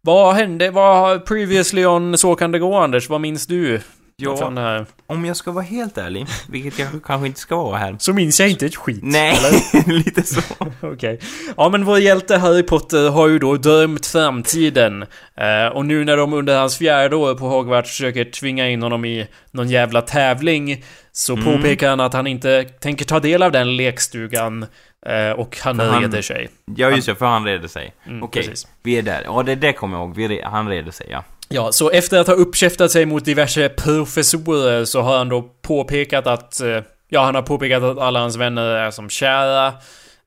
vad hände? Vad previously on Så kan det gå, Anders? Vad minns du? Ja. Om jag ska vara helt ärlig, vilket jag kanske inte ska vara här. Så minns jag inte ett skit. Nej, (laughs) lite så. (laughs) Okej. Ja, men vår hjälte Harry Potter har ju då drömt framtiden. Eh, och nu när de under hans fjärde år på Hogwarts försöker tvinga in honom i någon jävla tävling så Mm. påpekar han att han inte tänker ta del av den lekstugan. Eh, och han han- reder sig. Ja, just det, för han reder sig. Mm, Okej, precis. vi är där. Ja, det, det kommer jag ihåg. Vi, han reder sig, ja. Ja, så efter att ha uppkäftat sig mot diverse professorer så har han då påpekat att... eh, Ja, han har påpekat att alla hans vänner är som kära.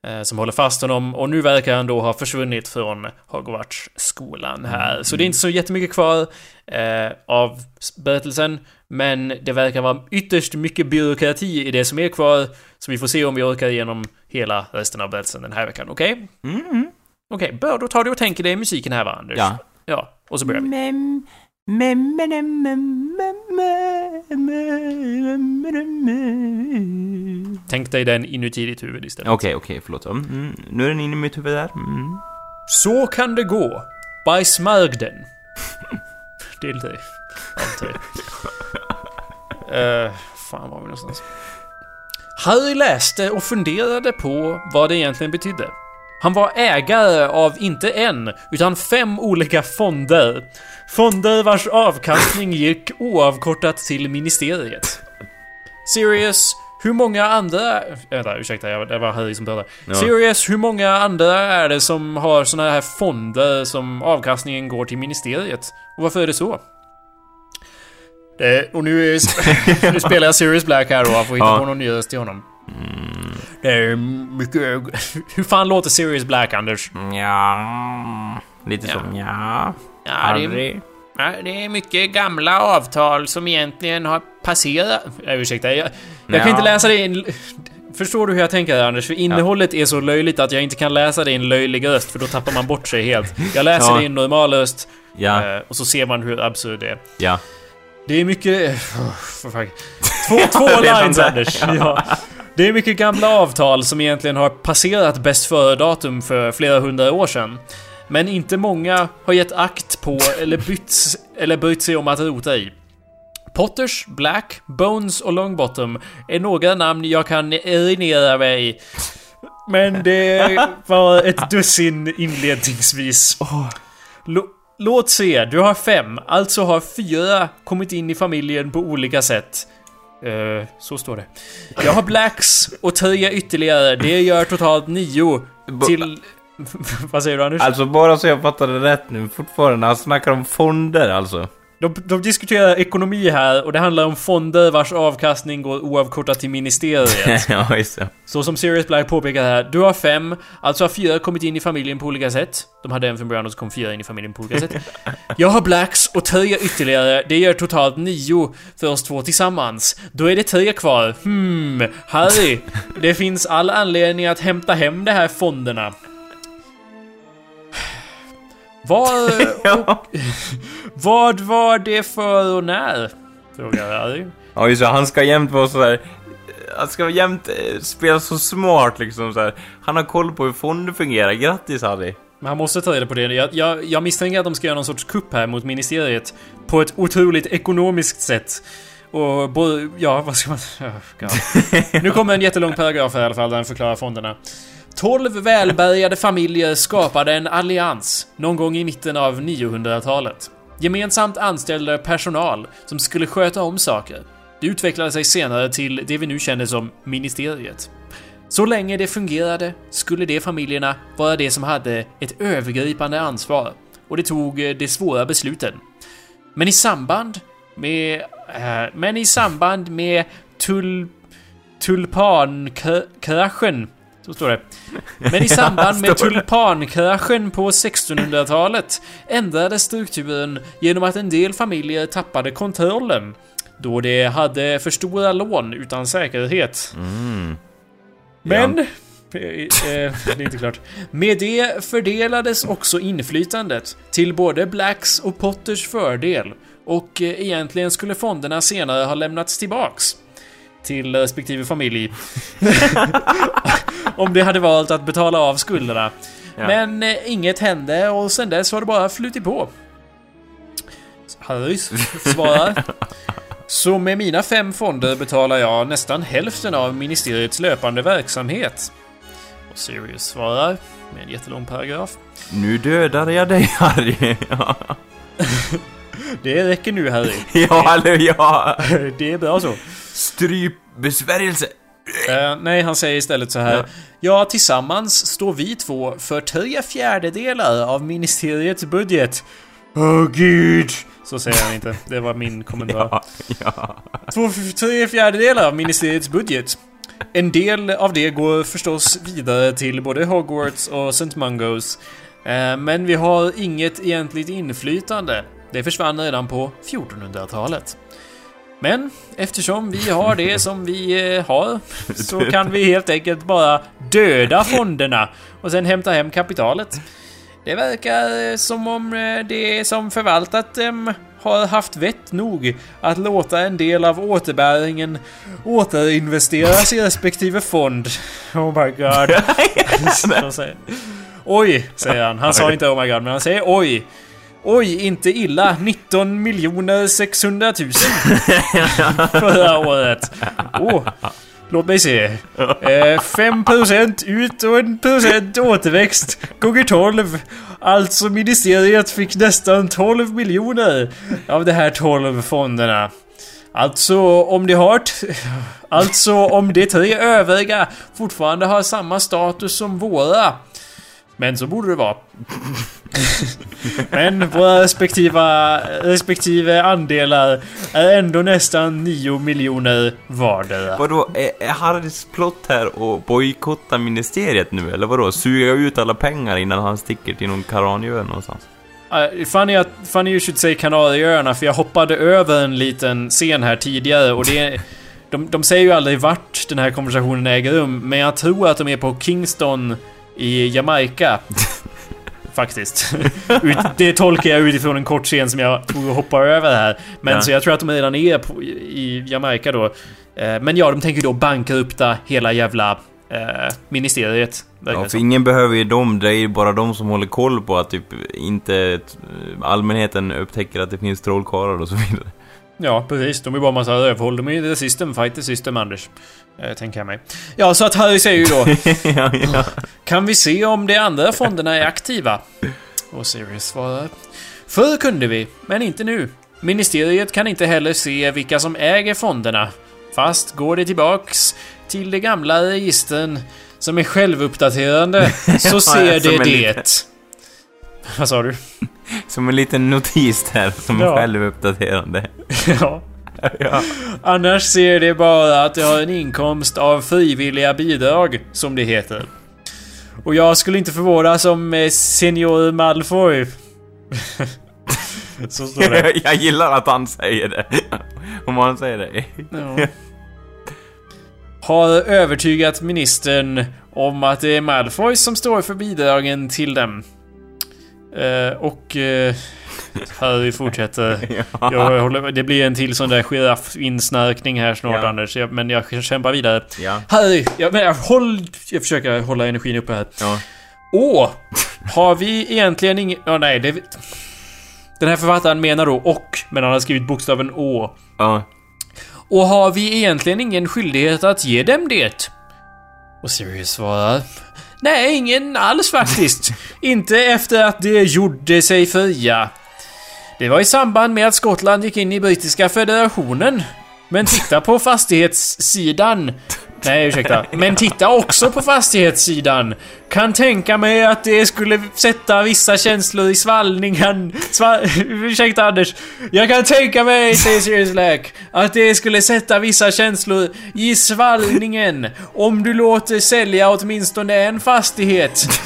eh, Som håller fast honom. Och nu verkar han då ha försvunnit från Hogwarts-skolan här. Så det är inte så jättemycket kvar eh, av berättelsen. Men det verkar vara ytterst mycket byråkrati i det som är kvar. Så vi får se om vi orkar igenom hela resten av berättelsen den här veckan. Okej? Mm, mm. Okej, bör då tar du och tänker dig musiken här va, Anders? Ja. Ja, och så börjar vi. Tänk dig den inuti ditt huvud istället. Okej, okay, okej, okay, förlåt. Mm, nu är den inne i mitt huvud där. Mm. Så kan det gå. Bajs den. det är lite... Alltid. uh, eh, fan var vi någonstans? Harry läste och funderade på vad det egentligen betydde. Han var ägare av inte en, utan fem olika fonder. Fonder vars avkastning gick oavkortat till ministeriet. Sirius, hur många andra... Vänta, ursäkta, jag- det var Harry som pratade. Ja. Sirius, hur många andra är det som har såna här fonder som avkastningen går till ministeriet? Och varför är det så? Det, och nu, är, (laughs) nu spelar jag Sirius Black här då, jag får hitta Ja. på någon ny röst till honom. Mm, Det är mycket... Hur fan låter Sirius Black, Anders? ja, lite Ja. som ja. Ja, det är, ja, det är mycket gamla avtal som egentligen har passerat... Ja, ursäkta, jag, jag kan Ja. inte läsa det i en... Förstår du hur jag tänker Anders? För innehållet är så löjligt att jag inte kan läsa det i en löjlig röst, för då tappar man bort sig helt. Jag läser Ja. det i en normal röst, Ja, eh, och så ser man hur absurd det är. ja. Det är mycket... Oh. (laughs) Två, två lines. Anders! Ja. Det är mycket gamla avtal som egentligen har passerat bäst före-datum för flera hundra år sedan. Men inte många har gett akt på eller bytt, eller brytt sig om att rota i. Potters, Black, Bones och Longbottom är några namn jag kan erinra mig. Men det var ett dussin inledningsvis. Lå- Låt se, du har fem, alltså har fyra kommit in i familjen på olika sätt. Eh, så står det. Jag har blacks och tre ytterligare, det gör totalt nio till... (laughs) Vad säger du Anders? Alltså bara så jag fattade rätt nu, fortfarande, han snackar om fonder alltså. De, de diskuterar ekonomi här och det handlar om fonder vars avkastning går oavkortat till ministeriet. (laughs) ja, just det. Så som Sirius Black påpekar här, du har fem, alltså har fyra kommit in i familjen på olika sätt. De hade en från början och så kom fyra in i familjen på olika sätt. (laughs) Jag har blacks och tre ytterligare, det gör totalt nio för oss två tillsammans. Då är det tre kvar. Hmm, Harry. Det finns all anledning att hämta hem de här fonderna. Vad... (laughs) Ja. Vad var det för och när? Frågar Harry. Ja, just det, han ska jämt vara sådär... Han ska jämt eh, spela så smart liksom så här. Han har koll på hur fonder fungerar. Grattis Harry! Men han måste ta reda på det. Jag, jag, jag misstänker att de ska göra någon sorts kupp här mot ministeriet. På ett otroligt ekonomiskt sätt. Och både, ja, vad ska man... (laughs) Oh. (laughs) Nu kommer en jättelång paragraf här i alla fall där han förklarar fonderna. 12 välbärgade familjer skapade en allians någon gång i mitten av 900-talet. Gemensamt anställde personal som skulle sköta om saker. Det utvecklade sig senare till det vi nu känner som ministeriet. Så länge det fungerade skulle de familjerna vara de som hade ett övergripande ansvar och det tog eh, de svåra besluten. Men i samband med... Eh, men i samband med tul, tulpankraschen så står det. Men i (laughs) samband med tulpankraschen på 1600-talet ändrades strukturen genom att en del familjer tappade kontrollen då de hade för stora lån utan säkerhet. Mm. Men... (laughs) Eh, eh, det är inte klart. Med det fördelades också inflytandet till både Blacks och Potters fördel. Och eh, egentligen skulle fonderna senare ha lämnats tillbaks. Till respektive familj. (laughs) Om de hade valt att betala av skulderna. Ja. Men eh, inget hände och sen dess har det bara flutit på. Harry svarar. (laughs) Så med mina fem fonder betalar jag nästan hälften av ministeriets löpande verksamhet. Och Sirius svarar med en jättelång paragraf. Nu dödade jag dig Harry! (laughs) Det räcker nu Harry. (laughs) ja, eller ja! (laughs) Det är bra så. Stryp besvärjelse! Eh, nej, han säger istället så här. Ja. Ja, tillsammans står vi två för tre fjärdedelar av ministeriets budget. Åh gud! Så säger han inte. Det var min kommentar. (laughs) Ja, ja. Två, tre fjärdedelar av ministeriets budget. En del av det går förstås vidare till både Hogwarts och St. Mungos. Eh, Men vi har inget egentligt inflytande. Det försvann redan på 1400-talet. Men eftersom vi har det som vi eh, har så kan vi helt enkelt bara döda fonderna och sen hämta hem kapitalet. Det verkar eh, som om eh, det som förvaltat dem har haft vett nog att låta en del av återbäringen återinvesteras i respektive fond. Oh my god. (laughs) Oj, säger han. Han sa inte oh my god, men han säger oj. Oj, inte illa. 19 miljoner 600 000 (laughs) förra året. Oh, låt mig se. Eh, 5% ut och en procent återväxt gånger 12. Alltså ministeriet fick nästan 12 miljoner av de här 12 fonderna. Alltså om de har... Alltså om de tre övriga fortfarande har samma status som våra. Men så borde det vara. (laughs) Men våra respektiva, respektive andelar är ändå nästan 9 miljoner vardera. Vadå, är, Harrys plott här att bojkotta ministeriet nu, eller vadå? Suga ut alla pengar innan han sticker till någon Karanjöö någonstans? Uh, funny, att, funny you should say Kanarieöarna, för jag hoppade över en liten scen här tidigare och det är, de, de säger ju aldrig vart den här konversationen äger rum, men jag tror att de är på Kingston i Jamaica. (laughs) Faktiskt. (laughs) Det tolkar jag utifrån en kort scen som jag hoppar över här. Men Ja. så jag tror att de redan är på, i Jamaica då. Eh, Men ja, de tänker då bankrupta hela jävla eh, ministeriet. Ja, det för ingen behöver ju dem, det är ju bara de som håller koll på att typ inte eh, allmänheten upptäcker att det finns trollkarlar och så vidare. Ja, precis. De är bara massa rövhål. De är ju the system, fight the system, Anders. Eh, tänker jag mig. Ja, så att Harry säger ju då... (laughs) ja, ja. Kan vi se om de andra fonderna är aktiva? Och Sirius svarar. Förr kunde vi, men inte nu. Ministeriet kan inte heller se vilka som äger fonderna. Fast går det tillbaks till de gamla registren som är självuppdaterande (laughs) så ser som det en det. (laughs) Vad sa du? Som en liten notis där, som Ja. är självuppdaterande. (laughs) ja. (laughs) ja. Annars ser det bara att de har en inkomst av frivilliga bidrag, som det heter. Och jag skulle inte förvånas om eh, Senior Malfoy... Så står det. jag gillar att han säger det. Om han säger det. Ja. Har övertygat ministern om att det är Malfoy som står för bidragen till dem. Eh, och... Eh, Harry fortsätter. (laughs) ja. Jag håller, det blir en till sån där giraffinsnarkning här snart Ja. Anders, jag, men jag kämpar vidare. ja. Harry, jag, men jag, håll, jag försöker hålla energin uppe här. ja. Åh! Har vi egentligen ingen... Ja, nej, det... Den här författaren menar då och, men han har skrivit bokstaven Å. ja. Och har vi egentligen ingen skyldighet att ge dem det? Och Sirius svarar... Nej, ingen alls faktiskt. (laughs) Inte efter att de gjorde sig fria. Det var i samband med att Skottland gick in i brittiska federationen. Men titta på fastighetssidan. Nej, ursäkta. Men titta också på fastighetssidan. Kan tänka mig att det skulle sätta vissa känslor i svallningen. Sva (laughs) ursäkta Anders. Jag kan tänka mig, säger Sirius Black, att det skulle sätta vissa känslor i svallningen om du låter sälja åtminstone en fastighet.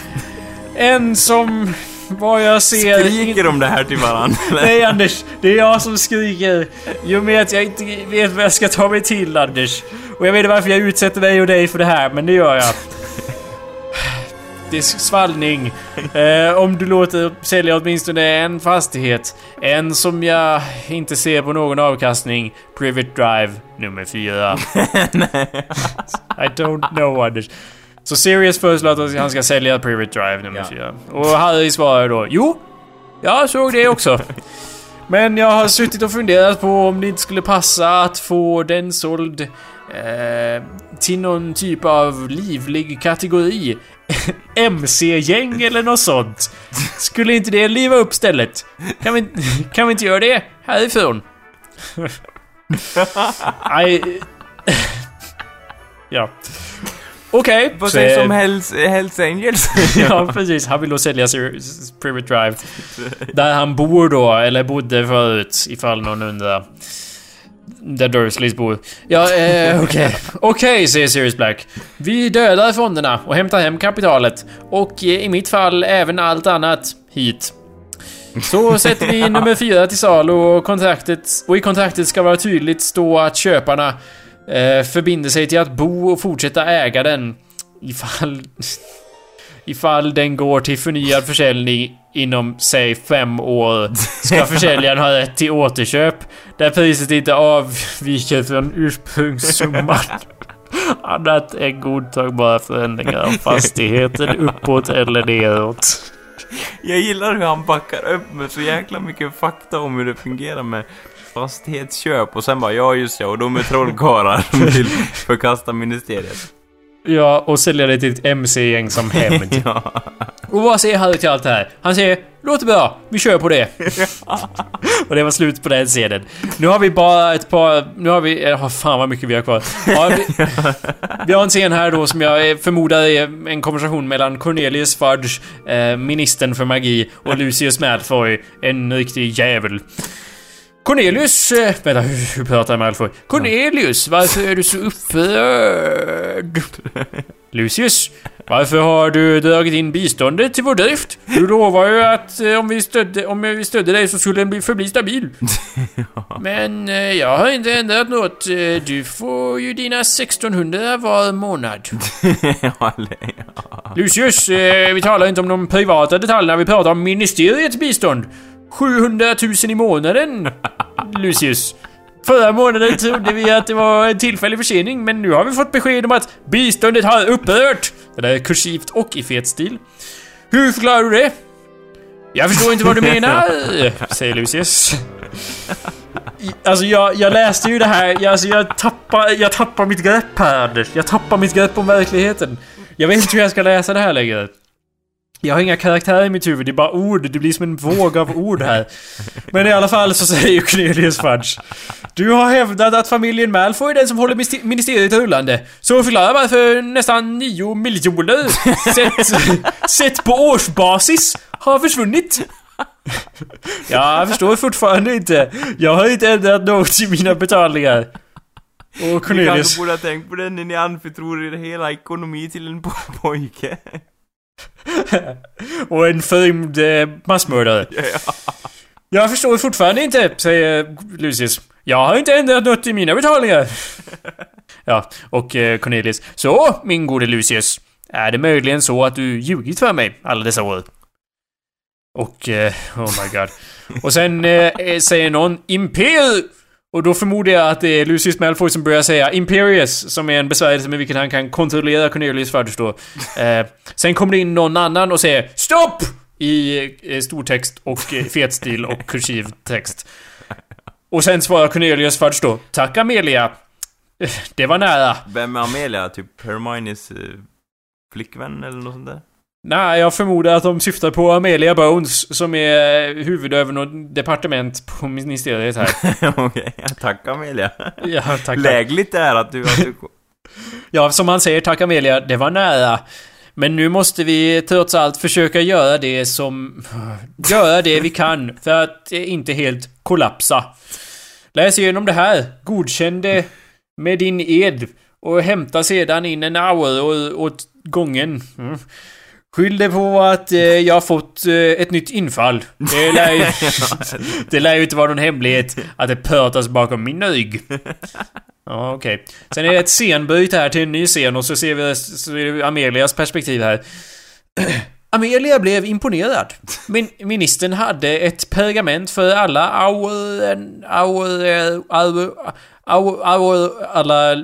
En som, vad jag ser... Skriker de det här till varandra? (laughs) Nej Anders, det är jag som skriker. I och med att jag inte vet vad jag ska ta mig till Anders. Och jag vet inte varför jag utsätter dig och dig för det här, men det gör jag. (sighs) Det är svallning. (laughs) Eh, om du låter sälja åtminstone en fastighet. En som jag inte ser på någon avkastning. Private Drive nummer fyra. (laughs) I don't know Anders. Så Sirius föreslår att han ska (laughs) sälja Private Drive nummer Ja. fyra. Och Harry svarar då Jo, jag såg det också. (laughs) Men jag har suttit och funderat på om det inte skulle passa att få den såld eh, till någon typ av livlig kategori. (laughs) MC-gäng eller något sånt. Skulle inte det liva upp stället? Kan vi, kan vi inte göra det härifrån? Nej... ja. Okej. Vad så- sägs om Hells, Hells Angels? (laughs) Ja, precis. Han vill då sälja Private Drive. Där han bor då, eller bodde förut, ifall någon undrar. Där Dursleys bor. Ja, eh, okej. (laughs) Okej, säger Sirius Black. Vi dödar fonderna och hämtar hem kapitalet. Och eh, i mitt fall även allt annat hit. Så sätter vi (laughs) nummer fyra till salu och kontraktet... Och i kontraktet ska vara tydligt stå att köparna eh, förbinder sig till att bo och fortsätta äga den. Ifall... (laughs) Ifall den går till förnyad försäljning inom, säg fem år, ska (laughs) försäljaren ha rätt till återköp där priset inte avviker från ursprungssumman. (laughs) Annat än godtagbara förändringar av fastigheten uppåt eller neråt. Jag gillar hur han backar upp med så jäkla mycket fakta om hur det fungerar med fastighetsköp och sen bara ja just ja och de är trollkarlar som (laughs) vill förkasta ministeriet. Ja, och sälja det till ett MC-gäng som hämnd. (laughs) Ja. Och vad säger Harry till allt det här? Han säger Låter bra, vi kör på det. (laughs) och det var slut på den scenen. Nu har vi bara ett par... Nu har vi... Oh, fan vad mycket vi har kvar. Ja, vi, vi har en scen här då som jag förmodar är en konversation mellan Cornelius Fudge, eh, ministern för magi, och Lucius Malfoy, en riktig jävel. Cornelius... Eh, vänta, hur, hur pratar Malfoy? Cornelius, varför är du så upprörd? Lucius, varför har du dragit in biståndet till vår drift? Du lovar ju att eh, om vi stödde, om vi stödde dig så skulle den bli, förbli stabil. (laughs) Men eh, jag har inte ändrat något. Eh, Du får ju dina 1600 var månad. (laughs) Ja, eller- ja. Lucius, eh, vi talar inte om de privata detaljerna, vi pratar om ministeriets bistånd. 700 000 i månaden, (laughs) Lucius. Förra månaden trodde vi att det var en tillfällig försening, men nu har vi fått besked om att biståndet har upphört. Det där är kursivt och i fet stil. Hur förklarar du det? Jag förstår inte vad du menar, (laughs) säger Lucius. Alltså jag, jag läste ju det här, jag, alltså jag tappar, jag tappar mitt grepp här Anders. Jag tappar mitt grepp om verkligheten. Jag vet inte hur jag ska läsa det här längre. Jag har inga karaktärer i mitt huvud, det är bara ord. Det blir som en våg av ord här. Men i alla fall så säger Cornelius Fudge. Du har hävdat att familjen Malfoy är den som håller ministeriet rullande. Så förklara varför nästan 9 miljoner sett, sett på årsbasis har försvunnit. Jag förstår fortfarande inte. Jag har inte ändrat något i mina betalningar. Och Ni Cornelius... kanske borde ha tänkt på det när ni anförtror er hela ekonomi till en po- pojke. (laughs) och en förrymd eh, massmördare. Jag förstår fortfarande inte, säger Lucius. Jag har inte ändrat något i mina betalningar. (laughs) ja, och eh, Cornelius. Så, min gode Lucius. Är det möjligen så att du ljugit för mig alla dessa år? Och, eh, oh my god. Och sen eh, säger någon Imperium! Och då förmodar jag att det är Lucius Malfoy som börjar säga Imperius, som är en besvärjelse med vilken han kan kontrollera Cornelius Fudge då. (laughs) Eh, sen kommer det in någon annan och säger STOpp! I eh, stortext och eh, fet stil och (laughs) kursiv text. Och sen svarar Cornelius Fudge då Tack Amelia. Eh, Det var nära. Vem är Amelia? Typ Hermiones eh, flickvän eller något sånt där? Nej, jag förmodar att de syftar på Amelia Bones som är huvud över något departement på ministeriet här. (laughs) Okej, tack Amelia. Ja, tack. Lägligt är att du... Att du Ja, som han säger, tack Amelia, det var nära. Men nu måste vi trots allt försöka göra det som... (sighs) Göra det vi kan för att eh, inte helt kollapsa. Läs igenom det här, godkänn det med din ed och hämta sedan in en hour åt gången. Mm. Skyll det på att eh, jag har fått eh, ett nytt infall. Det lär, ju, (laughs) det lär ju inte vara någon hemlighet att det pratas bakom min rygg. Ja, okej. Sen är det ett scenbyte här till en ny scen och så ser vi så det Amelias perspektiv här. (clears throat) Amelia blev imponerad. Min, ministern hade ett pergament för alla auren, auren, auren, alla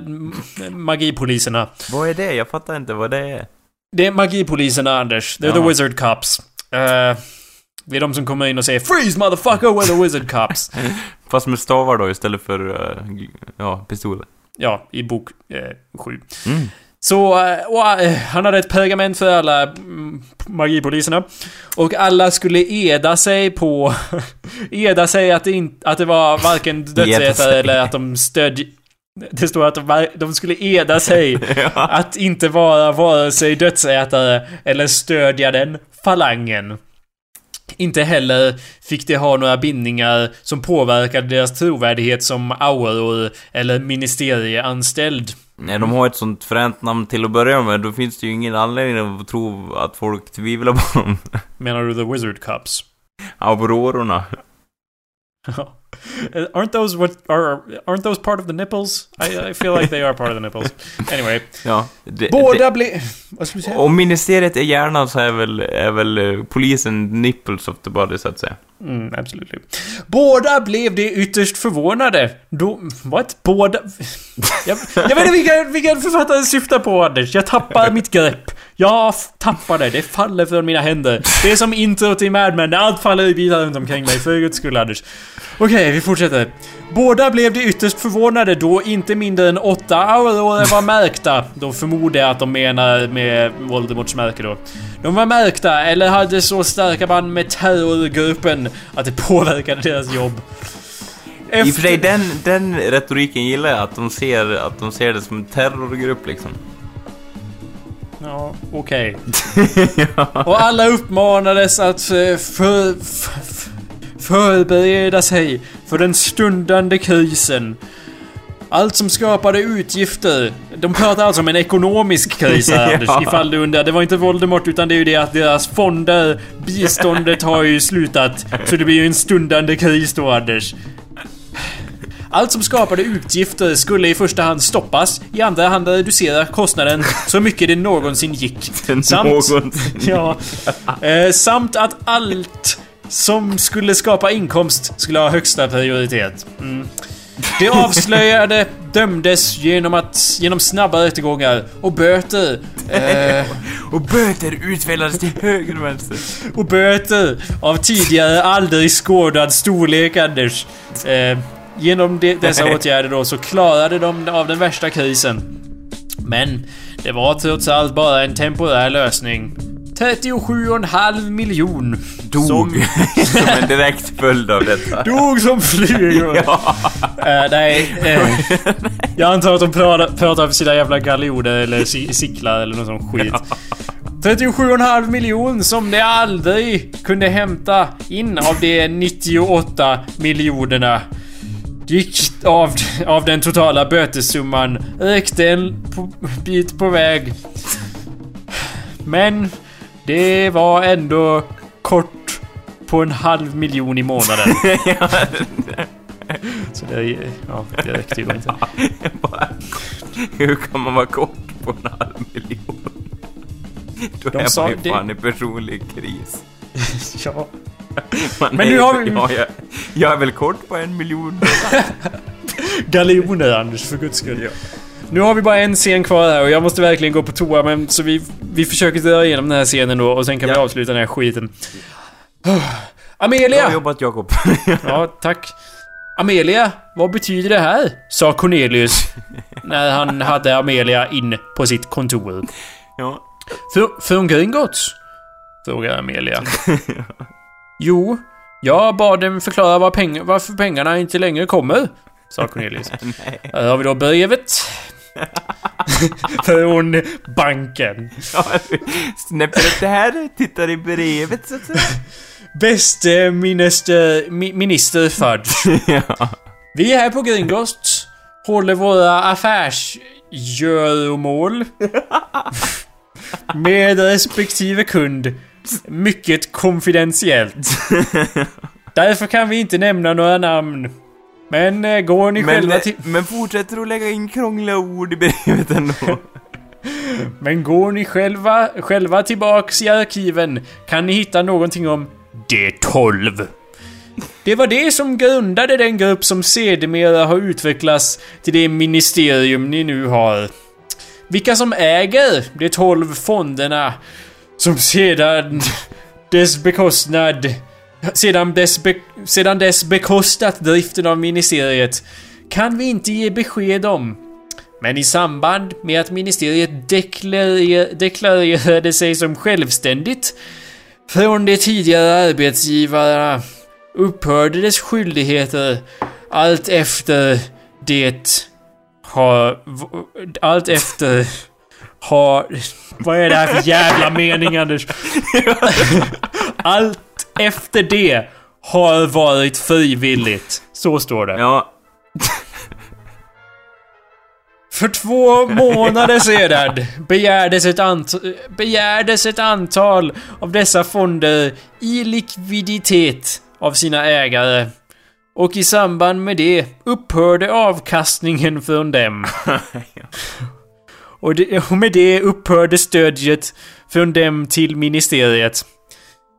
magipoliserna. Vad är det? Jag fattar inte vad det är. Det är magipoliserna, Anders. They're the Ja. wizard cops. Eh, det är de som kommer in och säger 'Freeze motherfucker, we're the wizard cops' (laughs) Fast med stavar då istället för, eh, gl- ja, pistoler. Ja, i bok 7. Mm. Så, eh, och, eh, han hade ett pergament för alla mm, magipoliserna. Och alla skulle eda sig på... (laughs) eda sig att det, in, att det var varken (laughs) dödsätare eller att de stödj... Det står att de, de skulle eda sig (laughs) ja. att inte vara vare sig dödsätare eller stödja den falangen. Inte heller fick de ha några bindningar som påverkade deras trovärdighet som auror eller ministerieanställd. Nej, de har ett sånt fränt namn till att börja med, då finns det ju ingen anledning att tro att folk tvivlar på dem. Menar du the wizard cups? Aurororna. (laughs) aren't those what are aren't those part of the nipples? I, I feel like they are part of the nipples. Anyway, (laughs) Ja. Det, båda blev... Vad skulle du det, säga? om ministeriet är hjärnan så är väl, är väl eh, polisen nipples of the body, så att säga. Mm, absolutely. Båda blev det ytterst förvånade. Då... What? Båda... (laughs) Jag, jag vet inte vilka, vilka författare syftar på Anders. Jag tappar mitt grepp. Jag tappar det. Det faller från mina händer. Det är som intro till Mad Men. Allt faller i bitar runt omkring mig. För guds skull Anders. Okej, vi fortsätter. Båda blev det ytterst förvånade då inte mindre än åtta aurorer var märkta. Då förmodar jag att de menar med Voldemorts märke då. De var märkta eller hade så starka band med terrorgruppen att det påverkade deras jobb. I och för sig, den, den retoriken gillar jag, att de ser, att de ser det som en terrorgrupp liksom. Ja, okej. (laughs) Och alla uppmanades att eh, för, för, förbereda sig för den stundande krisen. Allt som skapade utgifter. De pratar alltså om en ekonomisk kris här (laughs) Anders, Ja. ifall du undrar. Det var inte Voldemort utan det är ju det att deras fonder, biståndet har ju slutat. Så det blir ju en stundande kris då Anders. Allt som skapade utgifter skulle i första hand stoppas, i andra hand reducera kostnaden så mycket det någonsin gick. (laughs) Samt, Någonsin. (laughs) ja, eh, samt att allt som skulle skapa inkomst skulle ha högsta prioritet. Mm. Det avslöjade (laughs) dömdes genom, att, genom snabba rättegångar och böter. Eh, Och böter utdelades till höger och vänster. och böter av tidigare aldrig skådad storlek, Anders. Eh, genom de, dessa åtgärder då så klarade de av den värsta krisen. Men det var trots allt bara en temporär lösning. 37,5 miljon. Dog. Som (laughs) Som en direkt följd av detta. dog som flugor. (laughs) Ja. Eh, nej, eh, jag antar att de pratar, pratar för sina jävla galjoner eller si- cyklar eller något sånt skit. 37,5 miljon som de aldrig kunde hämta in av de 98 miljonerna. Gick av, av den totala bötessumman räckte en på, bit på väg. Men det var ändå kort på en halv miljon i månaden. (laughs) Så det, ja, det räckte ju inte. (laughs) Hur kan man vara kort på en halv miljon? Då De är man ju det- fan i personlig kris. (laughs) Ja. (laughs) Man Men nu har vi- Ja, jag, jag är väl kort på en miljon. (laughs) Galjoner Anders, för guds skull. Ja. Nu har vi bara en scen kvar här och jag måste verkligen gå på toa men så vi, vi försöker dra igenom den här scenen då och sen kan vi Ja. avsluta den här skiten. (sighs) Amelia! Bra jobbat Jakob. (laughs) Ja, tack. Amelia, vad betyder det här? Sa Cornelius när han hade Amelia in på sitt kontor. ja. Fr- Från Gringotts? Frågar Amelia. Jo, jag bad dem förklara var peng- varför pengarna inte längre kommer. Sa Cornelius. (laughs) Här har vi då brevet. (laughs) Från banken. ja. Snäpper upp det här, tittar i brevet så att säga. Bäste minister, mi, minister Fudge. (laughs) ja. Vi är här på Gringotts. Håller våra affärsgöromål. Med respektive kund. Mycket konfidentiellt. (laughs) Därför kan vi inte nämna några namn. Men eh, går ni Men, själva till... men fortsätter att lägga in krångliga ord i brevet ändå. (laughs) Men går ni själva, själva tillbaks i arkiven kan ni hitta någonting om D12. Det var det som grundade den grupp som sedermera har utvecklats till det ministerium ni nu har. Vilka som äger de 12 fonderna som sedan dess bekostnad sedan dess, be, sedan dess bekostat driften av ministeriet kan vi inte ge besked om. Men i samband med att ministeriet deklarer, deklarerade sig som självständigt från de tidigare arbetsgivarna upphörde dess skyldigheter allt efter det har... Allt efter har... Vad är det här för jävla mening Anders? (laughs) Allt efter det har varit frivilligt. Så står det. Ja. För två månader sedan begärdes ett, ant- begärdes ett antal av dessa fonder i likviditet av sina ägare. Och i samband med det upphörde avkastningen från dem. (laughs) Och, det, och med det upphörde stödjet från dem till ministeriet.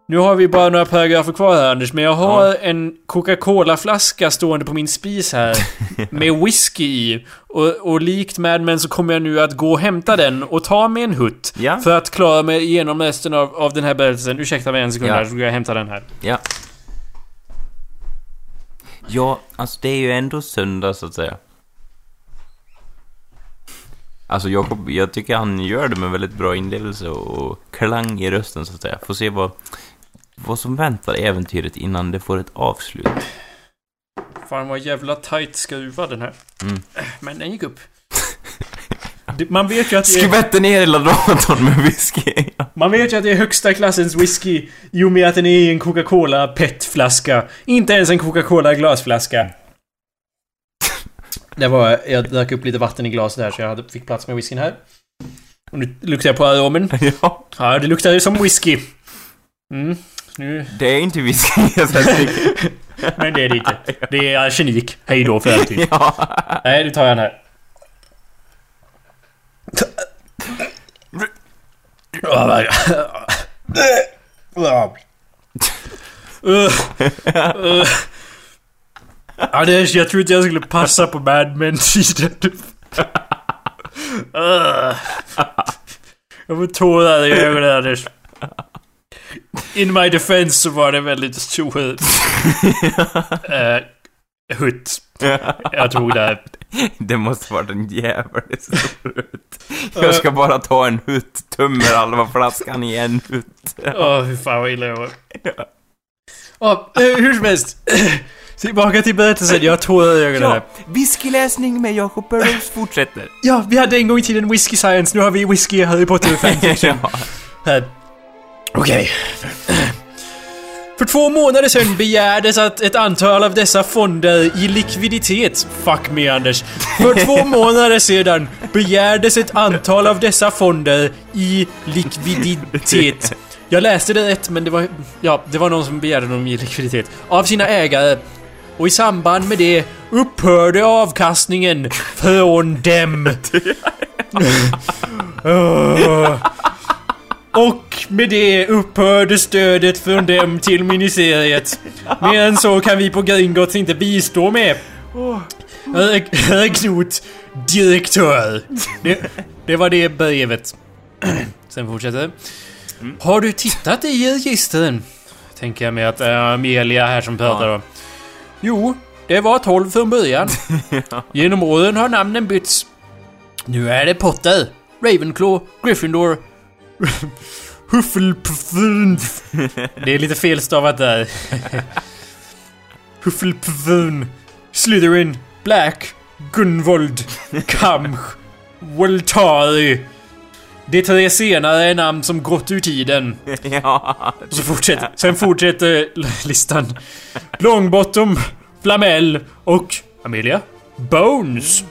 Nu har vi bara några paragrafer kvar här Anders, men jag har en Coca-Cola-flaska stående på min spis här. (laughs) med whisky i. Och, och likt Mad Men så kommer jag nu att gå och hämta den och ta mig en hutt. Ja. För att klara mig igenom resten av, av den här berättelsen. Ursäkta mig en sekund Ja. här, så ska jag hämta den här. Ja. Ja, alltså det är ju ändå söndag så att säga. Alltså Jakob, jag tycker han gör det med väldigt bra inlevelse och klang i rösten så att säga. Får se vad, vad som väntar äventyret innan det får ett avslut. Fan vad jävla tight skruvad den här. Mm. Men den gick upp. (laughs) Man vet ju att det är, Skvätter ner hela datorn med whisky. man vet ju att det är högsta klassens whisky i och med att den är i en Coca-Cola PET-flaska. Inte ens en Coca-Cola glasflaska. Det var, jag drack upp lite vatten i glaset här så jag hade, fick plats med whiskyn här. Och nu luktar jag på aromen. (laughs) ja, Ja, det luktar ju som whisky. Mm, nu... det är inte whisky. (laughs) jag säger. Men det är det inte. (laughs) Det är arsenik. Hej då för alltid. ja. Nej, nu tar jag den här. Anders, jag trodde jag skulle passa på Mad Men istället. Uh. Jag får tårar i ögonen Anders. In my defense så var det väldigt stor uh, hutt. Jag tog det. Det måste vara en jävligt stor hutt. Jag ska bara ta en hutt, tömmer halva flaskan i en hutt. Åh, fy fan vad illa jag var. Åh, eh, hur som helst. Tillbaka till berättelsen, jag har tårar i ögonen här. Ja, whiskyläsning med Jakob Burrows fortsätter. (laughs) Ja, vi hade en gång i tiden whisky science, nu har vi whisky Harry Potter (laughs) fanfiction. ja. Okej. För två månader sedan begärdes att ett antal av dessa fonder i likviditet... Fuck me Anders. För två (laughs) månader sedan begärdes ett antal av dessa fonder i likviditet. Jag läste det rätt men det var... Ja, det var någon som begärde dem i likviditet. Av sina ägare. Och i samband med det upphörde avkastningen från dem. (laughs) (laughs) Och med det upphörde stödet från dem till ministeriet. Mer än så kan vi på Gringotts inte bistå med. Knut, direktör. Det, det var det brevet. (clears throat) Sen fortsätter. Har du tittat i registren? Tänker jag med att det är Amelia här som pratar då. Jo, det var 12 från början. (laughs) Genom åren har namnen bytts. Nu är det Potter, Ravenclaw, Gryffindor, (laughs) Hufflepuffun. Det är lite felstavat där. (laughs) Hufflepuffun, Slytherin, Black, Gunvold, Kamch, Voltari. De tre senare är namn som gått ur tiden. (laughs) ja. Och så fortsätter, sen fortsätter listan. Longbottom, Flamel och Amelia. Bones.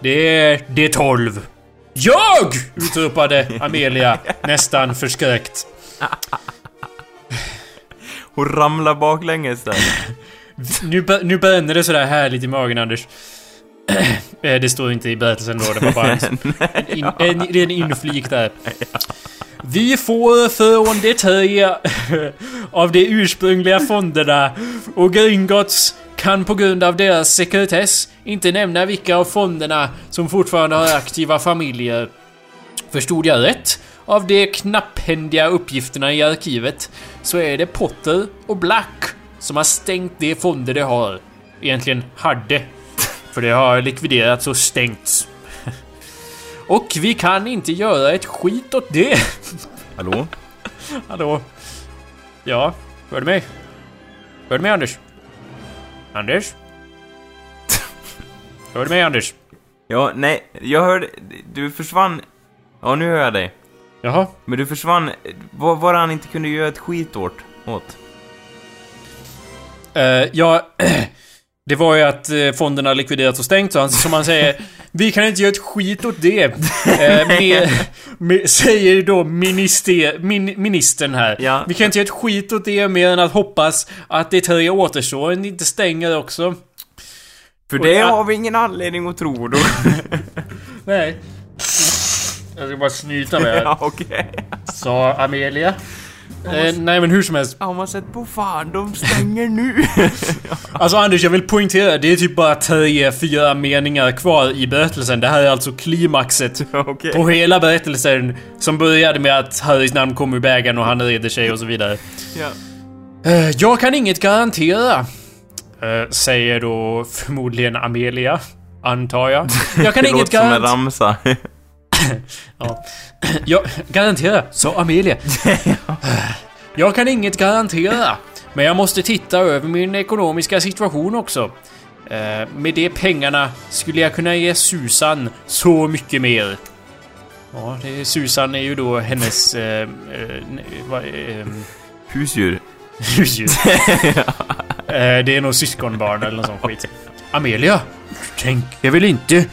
Det är det 12. Jag! utropade Amelia nästan förskräckt. Hon ramlar baklänges där. Nu, nu bränner det sådär härligt i magen Anders. (clears throat) Eh, det står inte i berättelsen då, det var bara (laughs) en, in, en, det en inflik där. (laughs) Vi får från de tre (laughs) av de ursprungliga fonderna och Gringotts kan på grund av deras sekretess inte nämna vilka av fonderna som fortfarande har aktiva familjer. Förstod jag rätt? Av de knapphändiga uppgifterna i arkivet så är det Potter och Black som har stängt de fonder de har. Egentligen hade. För det har likviderats och stängts. (laughs) Och vi kan inte göra ett skit åt det. (laughs) Hallå? Hallå? Ja, hör du mig? Hör du mig Anders? Anders? (laughs) Hör du mig Anders? Ja, nej, jag hörde... Du försvann... Ja, nu hör jag dig. Jaha? Men du försvann... Vad var han inte kunde göra ett skit åt? åt? Uh, ja, (clears throat) det var ju att uh, fonderna likviderats och stängt, så han, som han säger (laughs) Vi kan inte göra ett skit åt det. Uh, (laughs) med, (laughs) med, säger då minister, min, ministern här. Ja. Vi kan inte göra ett skit åt det mer än att hoppas att de tre återstående inte stänger också. För Och det jag- har vi ingen anledning att tro då. Nej. Jag ska bara snyta med ja, okej. Sa Amelia. Eh, nej men hur som helst. Har man sett på fan, de stänger nu. (laughs) Alltså Anders, jag vill poängtera. Det är typ bara tre, fyra meningar kvar i berättelsen. Det här är alltså klimaxet (laughs) okej. på hela berättelsen. Som började med att Harrys namn kom ur bägaren och han reder sig och så vidare. Ja. Eh, jag kan inget garantera. eh, säger då förmodligen Amelia. Antar jag. (laughs) Jag kan Det inget låter som en garantera... ramsa. ja. (clears throat) Jag garanterar, sa Amelia. (laughs) Jag kan inget garantera. Men jag måste titta över min ekonomiska situation också. Eh, med de pengarna skulle jag kunna ge Susan så mycket mer. Ja, det, Susan är ju då hennes... Eh, eh, vad, eh, Husdjur. husdjur. (laughs) eh, det är nog syskonbarn eller något sånt skit. Amelia, tänker väl inte?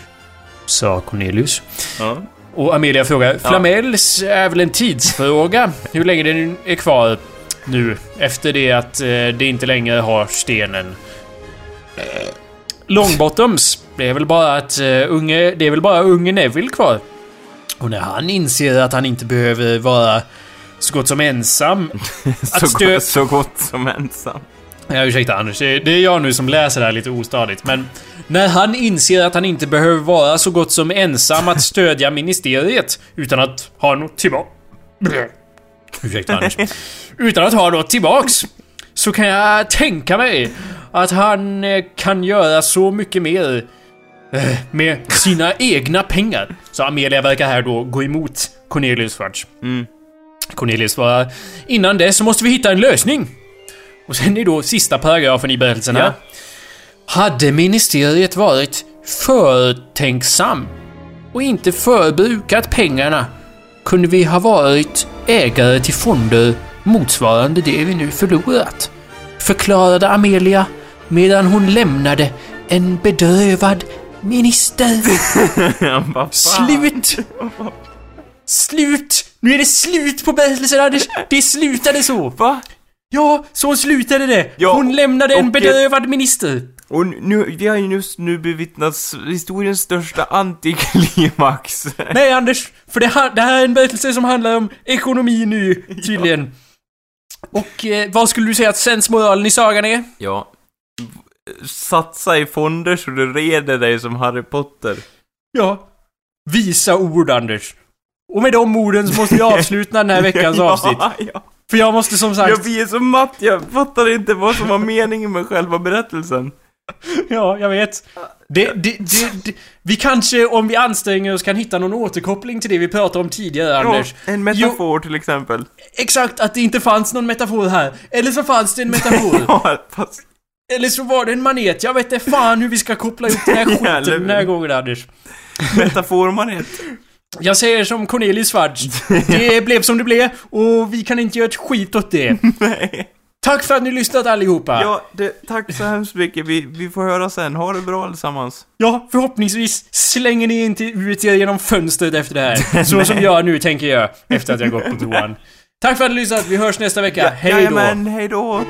Sa Cornelius. Ja. Och Amelia frågar, Flamells är väl en tidsfråga? Hur länge den är kvar nu? Efter det att eh, det inte längre har stenen. Eh, Longbottoms, det är väl bara att uh, unge, det är väl bara unge Neville kvar. Och när han inser att han inte behöver vara så gott som ensam. (laughs) Så, stö- gott, så gott som ensam. Ja, ursäkta Anders, det är jag nu som läser det här lite ostadigt. Men när han inser att han inte behöver vara så gott som ensam att stödja ministeriet utan att ha något tillbaka... Ursäkta Anders. (laughs) Utan att ha något tillbaks. Så kan jag tänka mig att han eh, kan göra så mycket mer eh, med sina egna pengar. Så Amelia verkar här då gå emot Cornelius Schwartz. Mm. Cornelius svarar Innan dess så måste vi hitta en lösning. Och sen är då sista paragrafen i berättelsen här. Ja. Hade ministeriet varit förtänksam och inte förbrukat pengarna kunde vi ha varit ägare till fonder motsvarande det vi nu förlorat. Förklarade Amelia medan hon lämnade en bedrövad minister. (laughs) Slut! Slut! Nu är det slut på berättelsen Anders! Det slutade så! Va? Ja, så slutade det! Ja, Hon lämnade en och- bedrövad minister! Och nu, vi har ju just nu bevittnat historiens största antiklimax. (laughs) Nej Anders, för det, ha- det här är en berättelse som handlar om ekonomi nu, (laughs) tydligen. Och eh, vad skulle du säga att sensmoralen i sagan är? Ja. Satsa i fonder så du reder dig som Harry Potter. Ja, visa ord Anders. Och med de orden så måste vi (laughs) avsluta den här veckans avsnitt. Ja, ja. För jag måste som sagt... Jag blir så matt, jag fattar inte vad som var meningen med själva berättelsen. (laughs) Ja, jag vet. Det, det, det, vi kanske, om vi anstränger oss, kan hitta någon återkoppling till det vi pratade om tidigare, Anders. Ja, en metafor till exempel. Exakt, att det inte fanns någon metafor här. Eller så fanns det en metafor. (laughs) Ja, fast... Eller så var det en manet. Jag vet inte fan hur vi ska koppla ihop den här (laughs) skiten den här gången, Anders. Metaformanet. Jag säger som Cornelius Schwartz. Det blev som det blev och vi kan inte göra ett skit åt det. Nej. Tack för att ni lyssnat allihopa. Ja, det, tack så hemskt mycket. Vi, vi får höra sen. Ha det bra allesammans. Ja, förhoppningsvis slänger ni inte ut er genom fönstret efter det här. (laughs) Så som jag nu tänker göra efter att jag gått på toan. Tack för att ni lyssnat. Vi hörs nästa vecka. Hej då. Jajamän, hej då.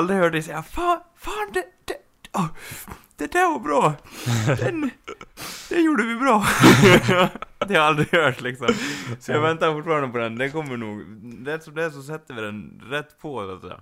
Aldrig hört dig säga fan, fan det, det, åh, det där var bra. Den, det gjorde vi bra. (laughs) det har jag aldrig hört liksom. Så jag väntar fortfarande på den, den kommer nog, rätt som det är så sätter vi den rätt på alltså.